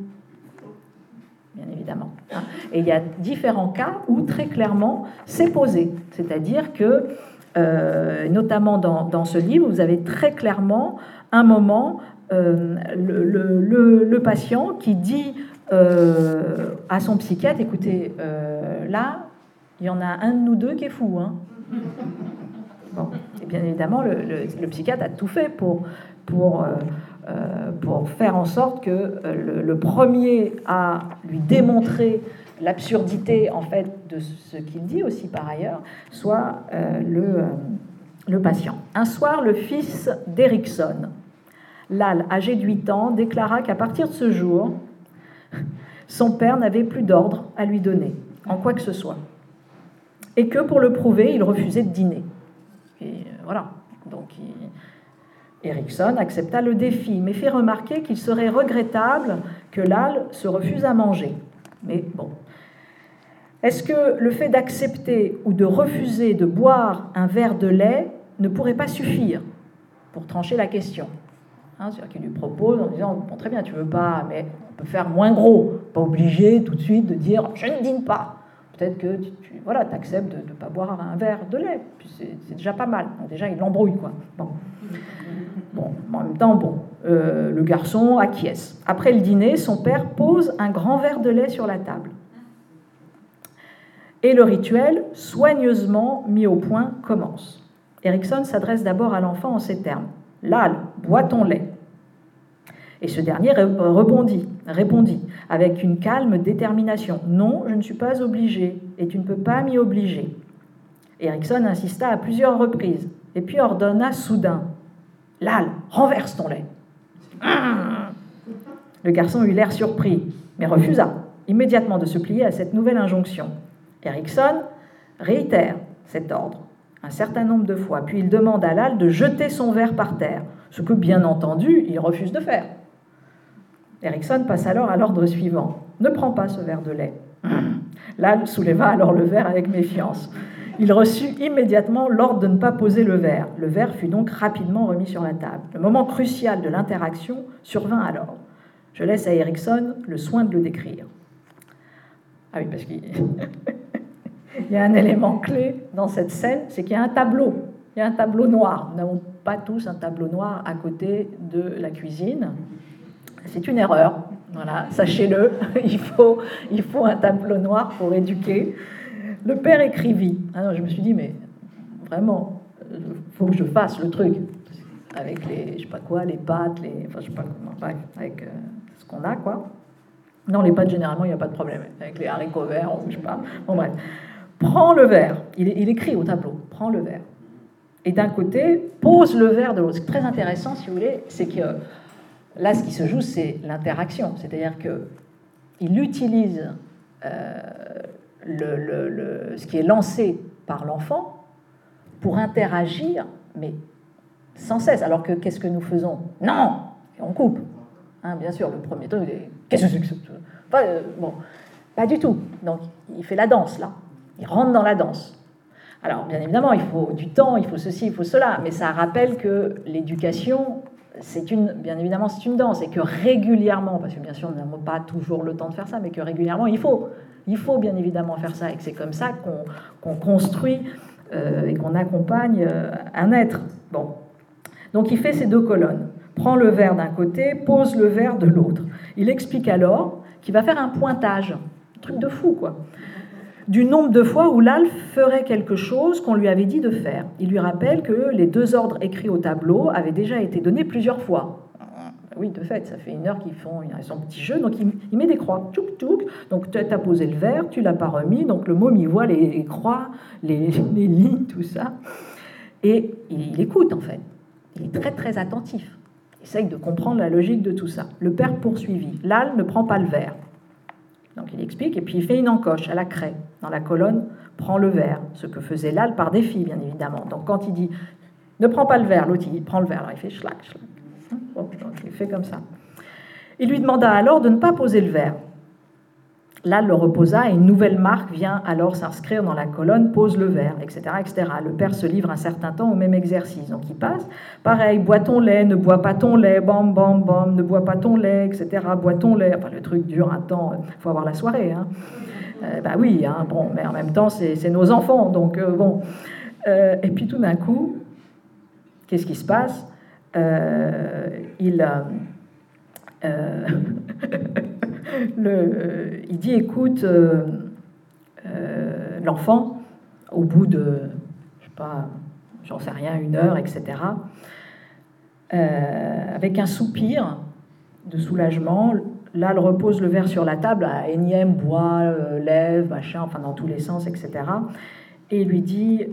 S1: Bien évidemment. Hein. Et il y a différents cas où très clairement c'est posé. C'est-à-dire que euh, notamment dans, ce livre, vous avez très clairement un moment, euh, le, patient qui dit euh, à son psychiatre, écoutez, là, il y en a un de nous deux qui est fou. Hein. Bon. Et bien évidemment, le, psychiatre a tout fait pour, pour, pour faire en sorte que le, premier à lui démontrer l'absurdité en fait de ce qu'il dit aussi par ailleurs, soit euh, le, euh, le, patient. Un soir, le fils d'Erickson, Lal, âgé de 8 ans, déclara qu'à partir de ce jour, son père n'avait plus d'ordre à lui donner, en quoi que ce soit, et que pour le prouver, il refusait de dîner. Et euh, voilà, donc Erickson accepta le défi, mais fit remarquer qu'il serait regrettable que Lal se refuse à manger. Mais bon, est-ce que le fait d'accepter ou de refuser de boire un verre de lait ne pourrait pas suffire pour trancher la question? Hein, C'est-à-dire qu'il lui propose en disant bon, Très bien, tu veux pas, mais on peut faire moins gros. Pas obligé tout de suite de dire Je ne dîne pas. Peut-être que tu, voilà, acceptes de ne pas boire un verre de lait. C'est déjà pas mal. déjà, il l'embrouille. Quoi. Bon. Bon, en même temps, bon, euh, le garçon acquiesce. Après le dîner, son père pose un grand verre de lait sur la table et le rituel, soigneusement mis au point, commence. Erickson s'adresse d'abord à l'enfant en ces termes. Lal, bois ton lait. Et ce dernier rebondit, répondit avec une calme détermination. Non, je ne suis pas obligé, et tu ne peux pas m'y obliger. Erickson insista à plusieurs reprises, et puis ordonna soudain Lal, renverse ton lait. *laughs* Le garçon eut l'air surpris, mais refusa immédiatement de se plier à cette nouvelle injonction. Erickson réitère cet ordre un certain nombre de fois, puis il demande à Lal de jeter son verre par terre, ce que bien entendu il refuse de faire. Erickson passe alors à l'ordre suivant Ne prends pas ce verre de lait. *clears throat* Lal souleva alors le verre avec méfiance. Il reçut immédiatement l'ordre de ne pas poser le verre. Le verre fut donc rapidement remis sur la table. Le moment crucial de l'interaction survint alors. Je laisse à Erickson le soin de le décrire. Ah oui, parce qu'il *laughs* *laughs* il y a un élément clé dans cette scène, c'est qu'il y a un tableau. Il y a un tableau noir. Nous n'avons pas tous un tableau noir à côté de la cuisine. C'est une erreur. Voilà, sachez-le, *laughs* il faut, il faut un tableau noir pour éduquer. Le père écrivit. Alors je me suis dit, mais vraiment, faut que je fasse le truc avec les, je sais pas quoi, les pâtes, les, enfin je sais pas comment, avec euh, ce qu'on a quoi. Non, les pâtes généralement il n'y a pas de problème avec les haricots verts, je sais pas. Bon bref, prends le verre. Il, écrit au tableau, prends le verre. Et d'un côté, pose le verre de l'autre. Très intéressant, si vous voulez, c'est que là, ce qui se joue, c'est l'interaction. C'est-à-dire qu'il utilise euh, ce qui est lancé par l'enfant pour interagir, mais sans cesse. Alors que qu'est-ce que nous faisons? Non on coupe. Hein, bien sûr, le premier truc, qu'est-ce que c'est que ça euh, Bon, pas du tout. Donc, il fait la danse, là. Il rentre dans la danse. Alors, bien évidemment, il faut du temps, il faut ceci, il faut cela, mais ça rappelle que l'éducation, c'est une, bien évidemment, c'est une danse et que régulièrement, parce que bien sûr, nous n'avons pas toujours le temps de faire ça, mais que régulièrement, il faut, il faut bien évidemment faire ça et que c'est comme ça qu'on construit euh, et qu'on accompagne euh, un être. Bon. Donc, il fait ces deux colonnes. Prend le verre d'un côté, pose le verre de l'autre. Il explique alors qu'il va faire un pointage. Un truc de fou, quoi du nombre de fois où l'Alf ferait quelque chose qu'on lui avait dit de faire. Il lui rappelle que les deux ordres écrits au tableau avaient déjà été donnés plusieurs fois. Oui, de fait, ça fait une heure qu'ils font son petit jeu, donc il, met des croix, tchouk tchouk. Donc tu as posé le verre, tu l'as pas remis, donc le môme il voit les, croix, les, *laughs* les, lignes, tout ça, et il, écoute en fait. Il est très très attentif. Il essaye de comprendre la logique de tout ça. Le père poursuivit. L'âle ne prend pas le verre. Donc il explique, et puis il fait une encoche à la craie. Dans la colonne, prend le verre, ce que faisait l'âle par défi, bien évidemment. Donc quand il dit ne prends pas le verre, l'autre il prend le verre, alors il fait schlac, schlac. donc il fait comme ça. Il lui demanda alors de ne pas poser le verre. L'âle le reposa et une nouvelle marque vient alors s'inscrire dans la colonne pose le verre, etc., etc. Le père se livre un certain temps au même exercice. Donc il passe. Pareil, bois ton lait, ne bois pas ton lait, bam, bam, bam, ne bois pas ton lait, etc. Bois ton lait. Enfin, le truc dure un temps, il faut avoir la soirée. Hein. Euh, bah oui, hein, bon, mais en même temps, c'est nos enfants. Donc euh, bon. Euh, et puis tout d'un coup, qu'est-ce qui se passe? Il. *laughs* le, il dit écoute, euh, euh, l'enfant, au bout de, je sais pas, j'en sais rien, une heure, etc., euh, avec un soupir de soulagement, là, elle repose le verre sur la table, à énième, bois, lève, machin, enfin dans tous les sens, etc. Et lui dit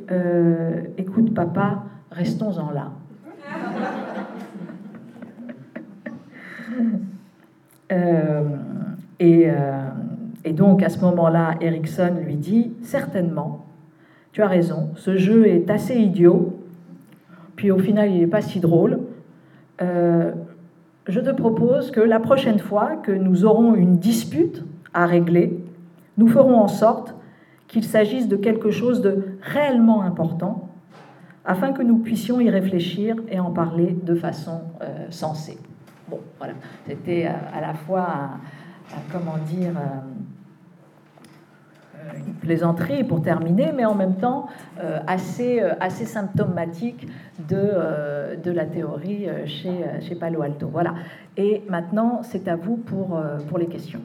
S1: Écoute, papa, restons-en là. *laughs* euh, euh, et, donc à ce moment-là, Erickson lui dit, certainement, tu as raison, ce jeu est assez idiot, puis au final il n'est pas si drôle. Euh, je te propose que la prochaine fois que nous aurons une dispute à régler, nous ferons en sorte qu'il s'agisse de quelque chose de réellement important, afin que nous puissions y réfléchir et en parler de façon euh, sensée. Bon, voilà, c'était à la fois comment dire, euh, euh, une plaisanterie pour terminer, mais en même temps euh, assez, assez symptomatique de, la théorie chez, chez Palo Alto. Voilà. Et maintenant, c'est à vous pour les questions.